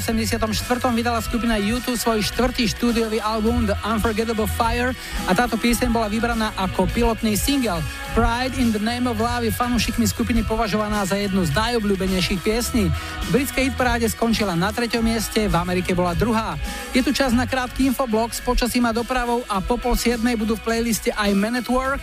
Speaker 2: 1984 vydala skupina U2 svoj štvrtý štúdiový album The Unforgettable Fire a táto pieseň bola vybraná ako pilotný single. Pride in the Name of Love je fanúšikmi skupiny považovaná za jednu z najobľúbenejších piesní. V britskej hitparáde skončila na treťom mieste, v Amerike bola druhá. Je tu čas na krátky infoblog s počasím a dopravou a po pol siedmej budú v playliste aj Man at Work.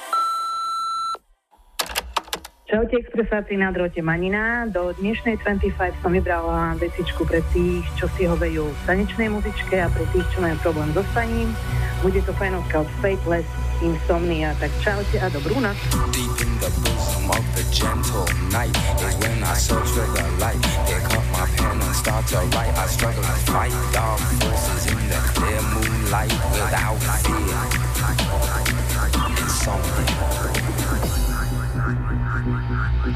Speaker 17: Čaute expresáci na drote Manina. Do dnešnej 25 som vybrala vecičku pre tých, čo si ho vejú v tanečnej muzičke a pre tých, čo majú problém so spaním. Bude to fajnovka od Fateless Insomnia. Tak čaute a dobrú noc.
Speaker 18: Deep in the bosom of the gentle night is when I search for the light. Pick up my pen and start to write. I struggle to fight dark forces in the clear moonlight without fear. Insomnia.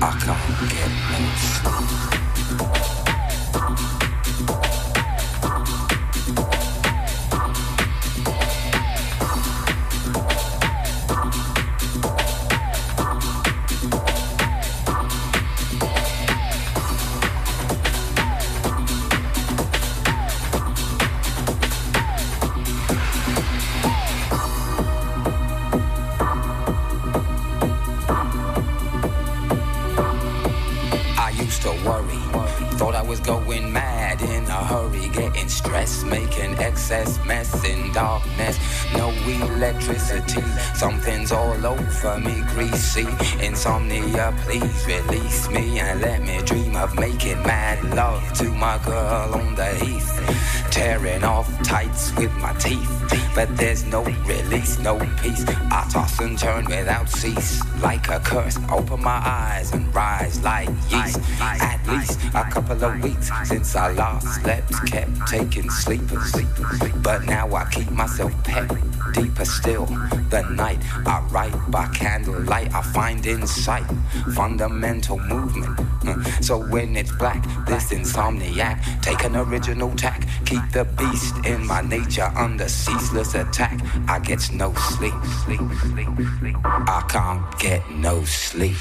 Speaker 18: I can't get no sleep. Making excess mess in darkness. No electricity, something's all over me, greasy. Insomnia, please release me and let me dream of making mad love to my girl on the heath. Tearing off tights with my teeth, but there's no release, no peace. I toss and turn without cease, like a curse. Open my eyes and rise like yeast. At least a couple of weeks since I last slept, kept taking sleepers. But now I keep myself pet deeper still. The night I write by candlelight, I find insight, fundamental movement. Uh, So when it's black, this insomniac, take an original tack, keep the beast in my nature under ceaseless attack. I get no sleep. I can't get no sleep.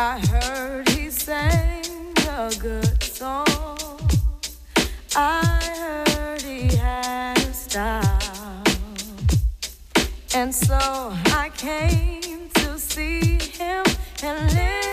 Speaker 19: I
Speaker 20: heard he sang a good song. I heard he had a style. And so I
Speaker 19: came to see him and live.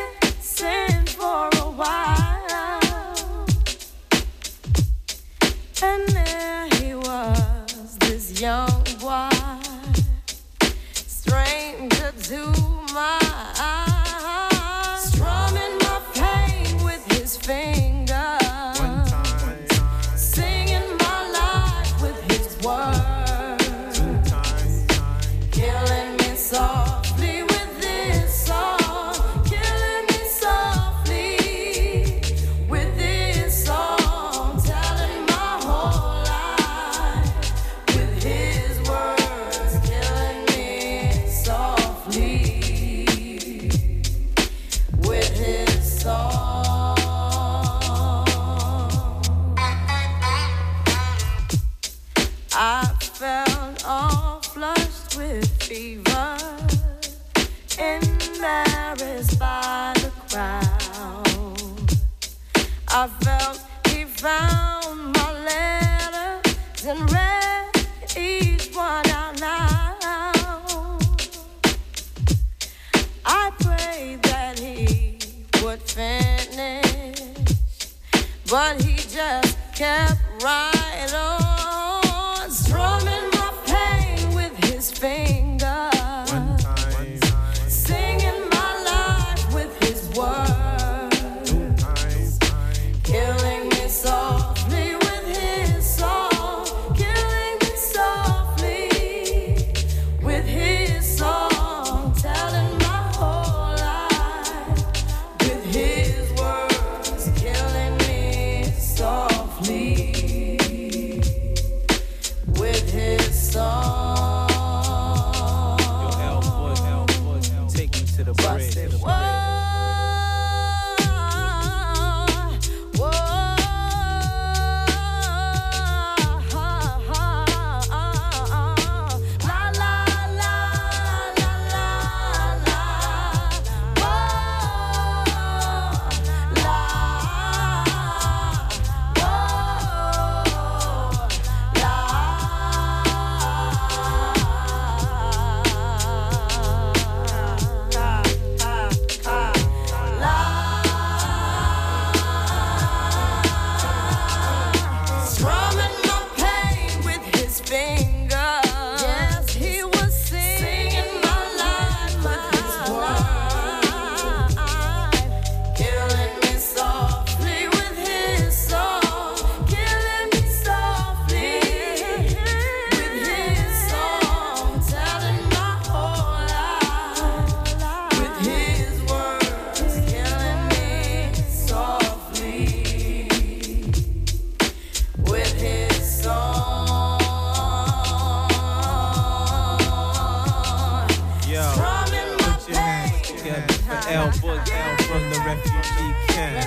Speaker 19: L Book L from the refugee camp.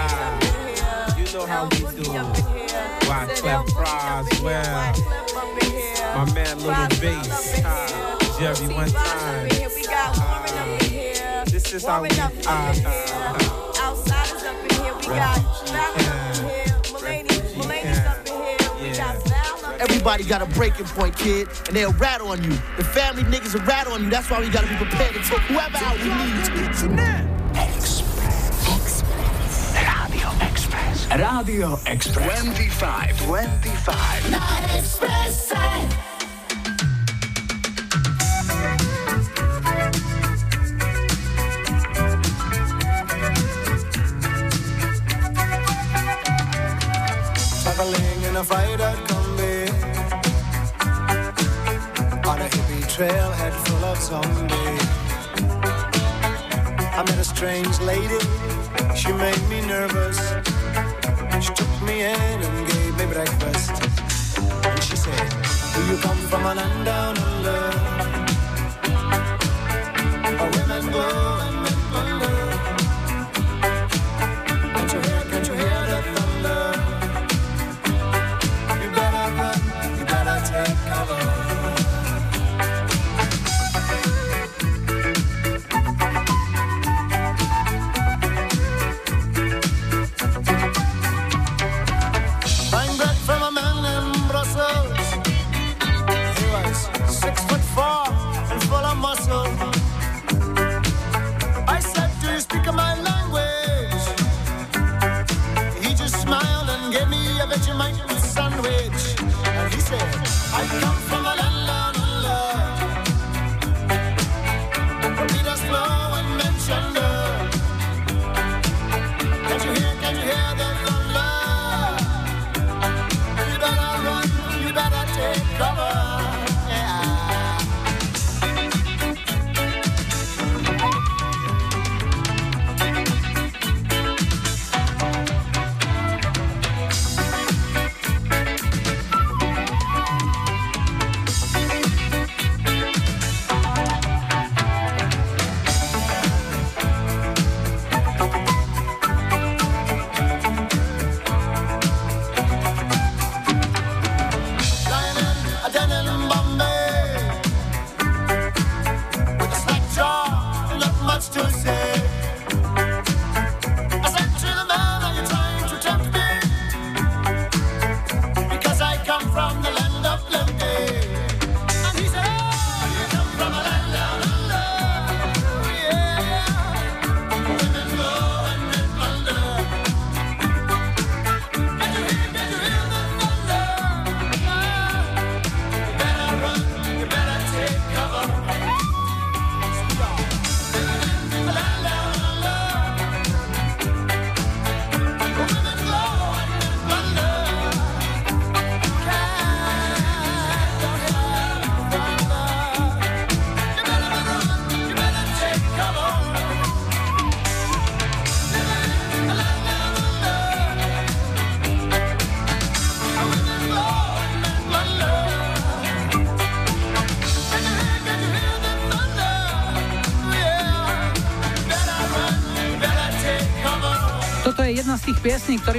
Speaker 19: Ah, you know how we do. Wyclef Roswell, my man Little Bass, ah, Jerry one time. Ah, this is how we. Ah, ah,
Speaker 20: Outsiders up in here, we got
Speaker 21: Everybody got a breaking point, kid, and they'll rat on you. The family niggas will rat on you. That's why we gotta be prepared to take whoever out we need Express. Express.
Speaker 1: Radio Express. Radio Express. 25. 25.
Speaker 22: Traveling in a freighter trailhead full of zombies. I met a strange lady, she made me nervous. She took me in and gave me breakfast. And she said, do you come from a land down under Where women go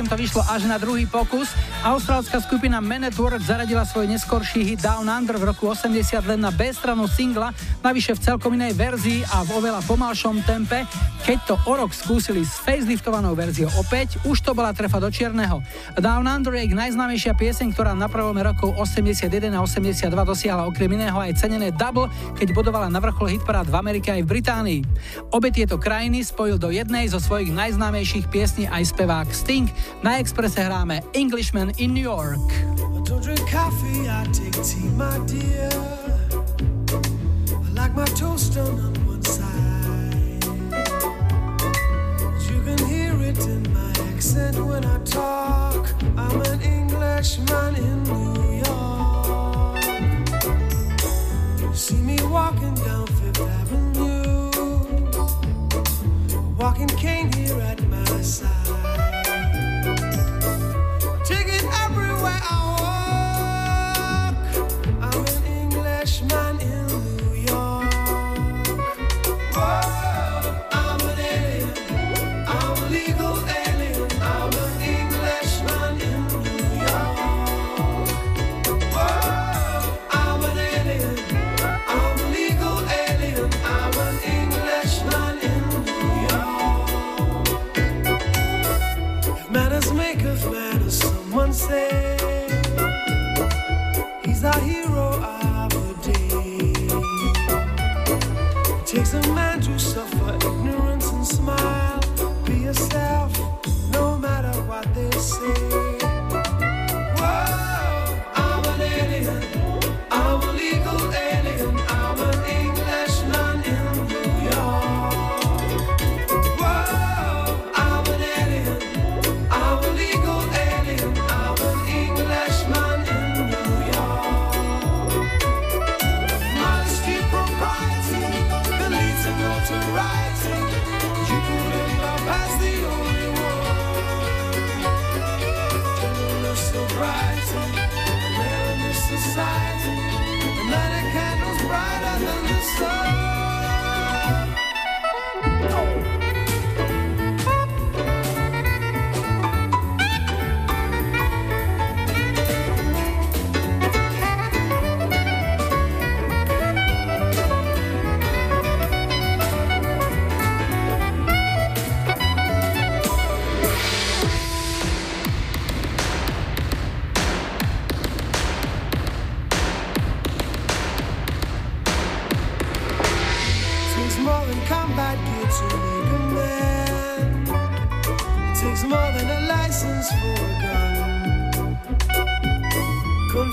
Speaker 22: to
Speaker 2: vyšlo až na druhý pokus. Austrálska skupina Man at Work zaradila svoj neskorší hit Down Under v roku 80 len na B stranu singla, navyše v celkom inej verzii a v oveľa pomalšom tempe. Keď to o rok skúsili s faceliftovanou verziou opäť, už to bola trefa do čierneho. Down Under je najznámejšia pieseň, ktorá na prelome rokov 81 a 82 dosiahla okrem iného aj cenené double, keď bodovala na vrchol hitparád v Amerike aj v Británii. Obe tieto krajiny spojil do jednej zo svojich najznámejších piesní aj spevák Sting. Na Expresse hráme Englishman in New York.
Speaker 22: I like my toast on it in my accent when I talk. I'm an Englishman in New York. See me walking down Fifth Avenue, walking cane here at my side. Takes a man to suffer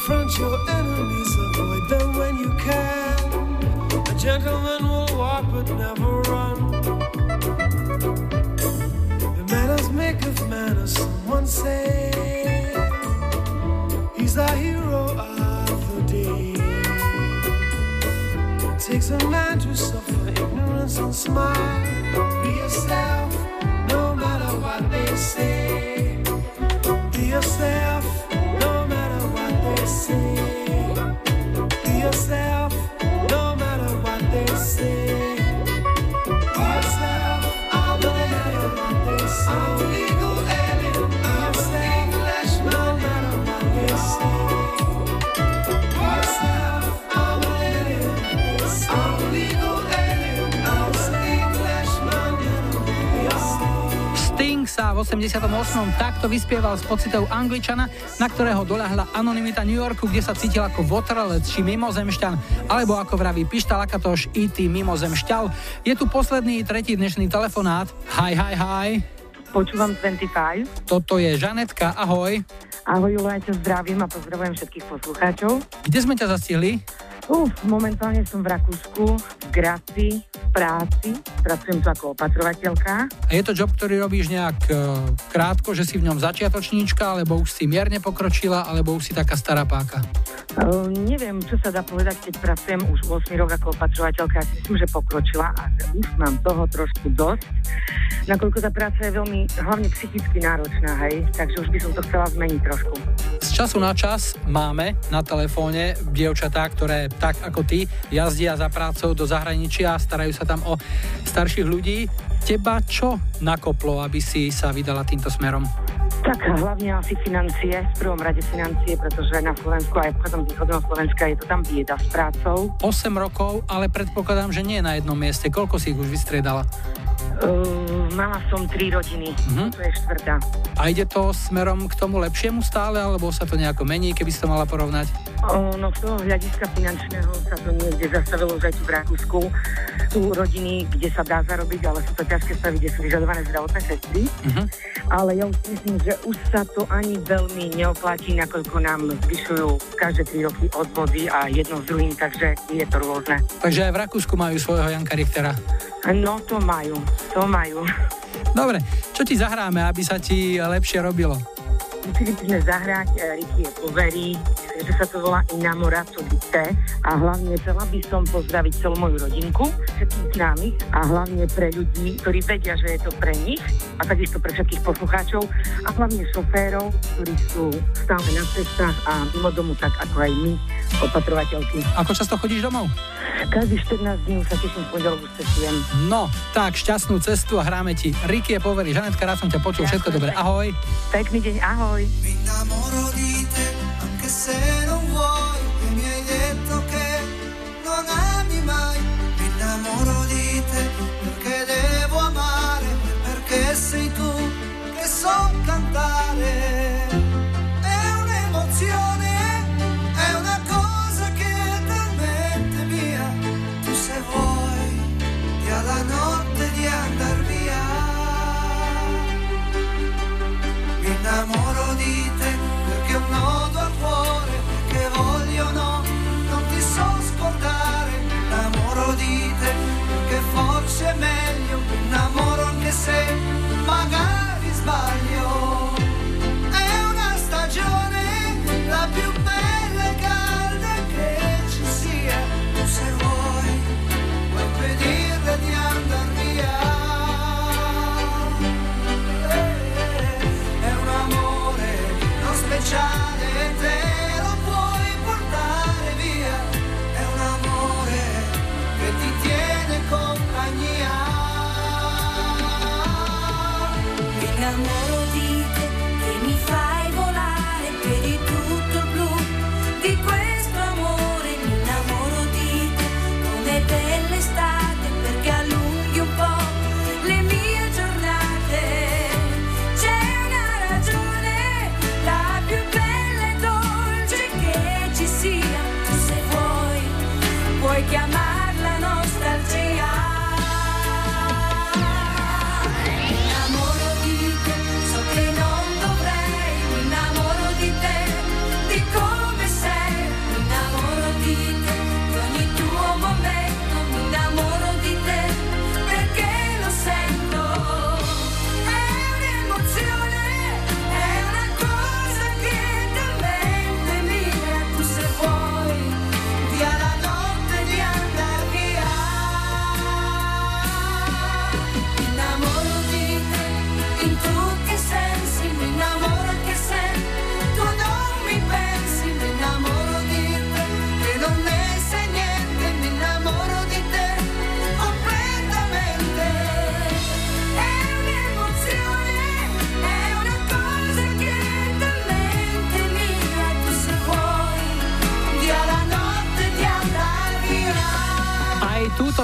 Speaker 22: Confront your enemies, avoid them when you can. A gentleman will walk but never run. The manners make of manners, someone say. He's our hero of the day. It takes a man to suffer ignorance and smile. Be yourself, no matter what they say.
Speaker 2: V 88. takto vyspieval s pocitou Angličana, na ktorého doľahla anonimita New Yorku, kde sa cítil ako votrelec či mimozemšťan, alebo ako vraví Pišta Lakatoš, IT mimozemšťal. Je tu posledný, tretí dnešný telefonát. Hi, hi, hi.
Speaker 23: Počúvam 25.
Speaker 2: Toto je Žanetka, ahoj.
Speaker 23: Ahoj, Julo, ja ťa zdravím a pozdravujem všetkých poslucháčov.
Speaker 2: Kde sme ťa zastihli?
Speaker 23: Uf, momentálne som v Rakúsku, v Graci, práci. Pracujem tu ako opatrovateľka.
Speaker 2: A je to job, ktorý robíš nejak e, krátko, že si v ňom začiatočníčka, alebo už si mierne pokročila, alebo už si taká stará páka?
Speaker 23: Uh, neviem, čo sa dá povedať, keď pracujem už 8 rok ako opatrovateľka. Ja si myslím, že pokročila a že už mám toho trošku dosť. Nakoľko tá práca je veľmi, hlavne psychicky náročná, hej, takže už by som to chcela zmeniť trošku.
Speaker 2: Z času na čas máme na telefóne dievčatá, ktoré tak ako ty jazdia za prácou do zahraničia a starajú sa tam o starších ľudí. Teba čo nakoplo, aby si sa vydala týmto smerom?
Speaker 23: Tak hlavne asi financie, v prvom rade financie, pretože na Slovensku aj potom východného Slovenska je to tam bieda s prácou.
Speaker 2: 8 rokov, ale predpokladám, že nie na jednom mieste. Koľko si ich už vystriedala?
Speaker 23: Uh, mala som tri rodiny,
Speaker 2: Mhm.
Speaker 23: to je štvrtá.
Speaker 2: A ide to smerom k tomu lepšiemu stále, alebo sa to nejako mení, keby si to mala porovnať?
Speaker 23: O, no z toho hľadiska finančného sa to niekde zastavilo už aj tu v Rakúsku. Sú rodiny, kde sa dá zarobiť, ale sú to ťažké stavy, kde sú vyžadované zdravotné sestry.
Speaker 2: Mhm.
Speaker 23: Ale ja už myslím, že už sa to ani veľmi neoplatí, nakoľko nám zvyšujú každé tri roky odvody a jedno s druhým, takže je to rôzne.
Speaker 2: Takže aj v Rakúsku majú svojho Janka Richtera.
Speaker 23: No to majú, to majú.
Speaker 2: Dobre, čo ti zahráme, aby sa ti lepšie robilo?
Speaker 23: Museli by sme zahrať e, Ricky je poverí, že sa to volá Inamorato di te a hlavne chcela by som pozdraviť celú moju rodinku, všetkých známych a hlavne pre ľudí, ktorí vedia, že je to pre nich a takisto pre všetkých poslucháčov a hlavne šoférov, ktorí sú stále na cestách a mimo domu, tak ako aj my, opatrovateľky.
Speaker 2: Ako často chodíš domov?
Speaker 23: Každý 14 dní sa teším, v pondelok cestujem.
Speaker 2: No, tak šťastnú cestu a hráme ti Ricky je poverí. Žanetka, rád som ťa počul, všetko dobré. Ahoj.
Speaker 23: Pekný deň, ahoj.
Speaker 5: Mi innamoro di te anche se non vuoi. E mi hai detto che non ami mai. Mi innamoro di te perché devo amare, perché sei tu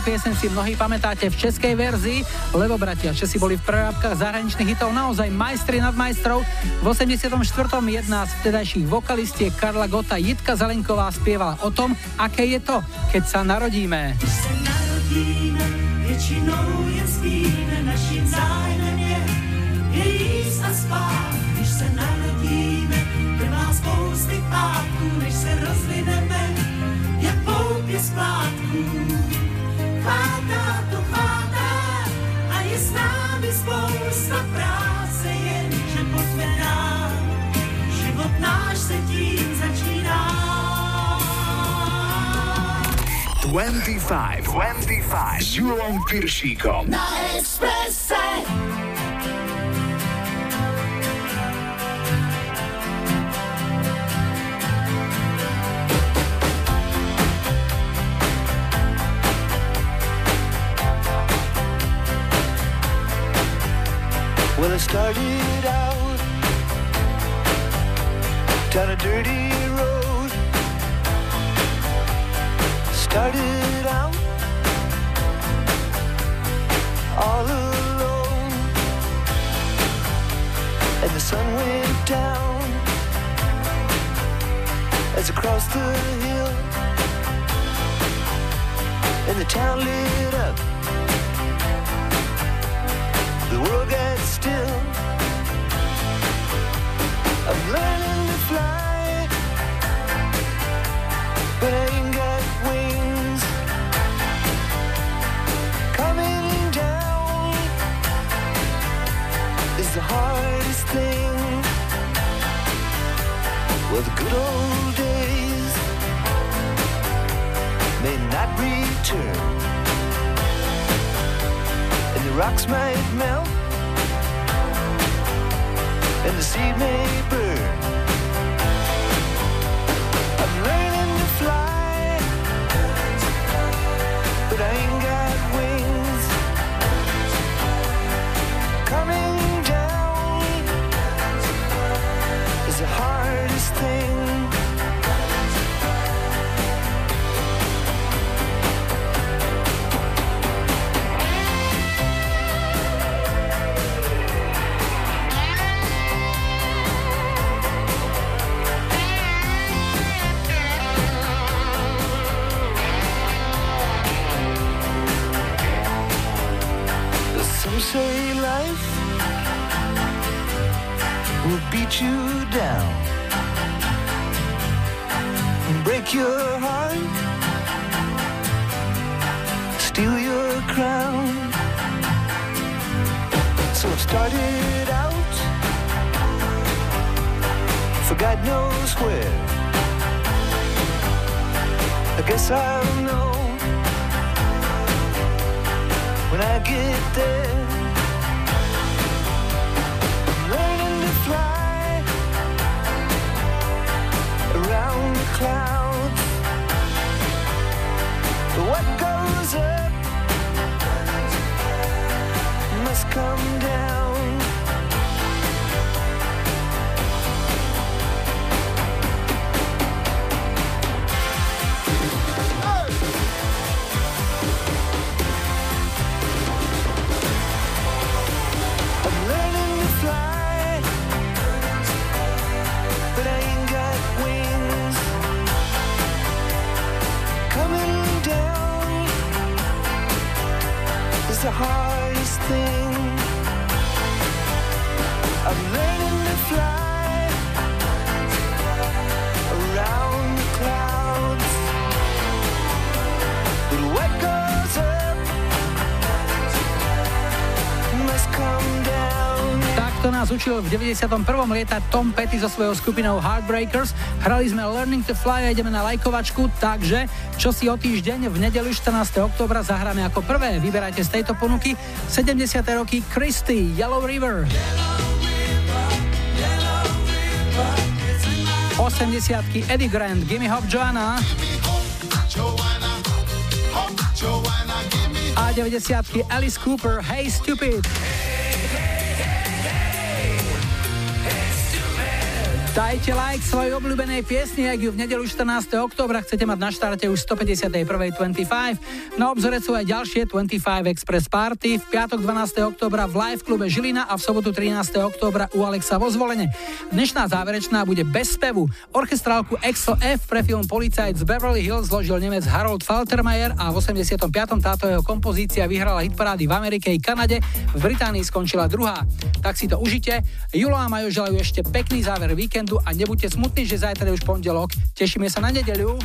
Speaker 2: pieseň si mnohí pamätáte v českej verzii, lebo bratia Česi boli v prerábkach zahraničných hitov naozaj majstri nad majstrov. V 84. jedna z vtedajších vokalistiek Karla Gota Jitka Zelenková spievala o tom, aké je to, keď sa narodíme.
Speaker 6: narodíme, většinou jen spíme, naším zájmem je, je jíst spát. Když se narodíme, trvá spousty pátků, než se rozvineme, jak poupě zpátků. Jenže pojďme dál. Život náš se tím začíná.
Speaker 1: 25, 25 s Julom Piršíkom.
Speaker 6: Na Expresse.
Speaker 9: Well, I started out down a dirty road. Started out all alone, and the sun went down as I crossed the hill, and the town lit up. The world got Well, the good old days. May not return. And the rocks might melt, and the sea may burn.
Speaker 2: Takto nás učil v 91. lietať Tom Petty so svojou skupinou Heartbreakers. Hrali sme Learning to Fly a ideme na lajkovačku, takže čo si o týždeň v nedelu 14. oktobra zahráme ako prvé. Vyberajte z tejto ponuky 70. roky Christy, Yellow River. 80 Eddie Grant, Gimme Hop Joanna a 90 Alice Cooper, Hey Stupid. Dajte like svojej obľúbenej piesni, ak ju v nedelu 14. októbra chcete mať na štarte už 151.25. Na obzore sú aj ďalšie 25 Express Party. V piatok 12. októbra v live klube Žilina a v sobotu 13. októbra u Alexa vo zvolenie. Dnešná záverečná bude bez spevu. Orchestrálku Exo F pre film Policajt z Beverly Hills zložil Nemec Harold Faltermeyer a v 85. táto jeho kompozícia vyhrala hitparády v Amerike i Kanade, v Británii skončila druhá. Tak si to užite. Julo a Majo želajú ešte pekný záver víkendu a nebuďte smutní, že zajtra je už pondelok. Tešíme sa na nedeľu.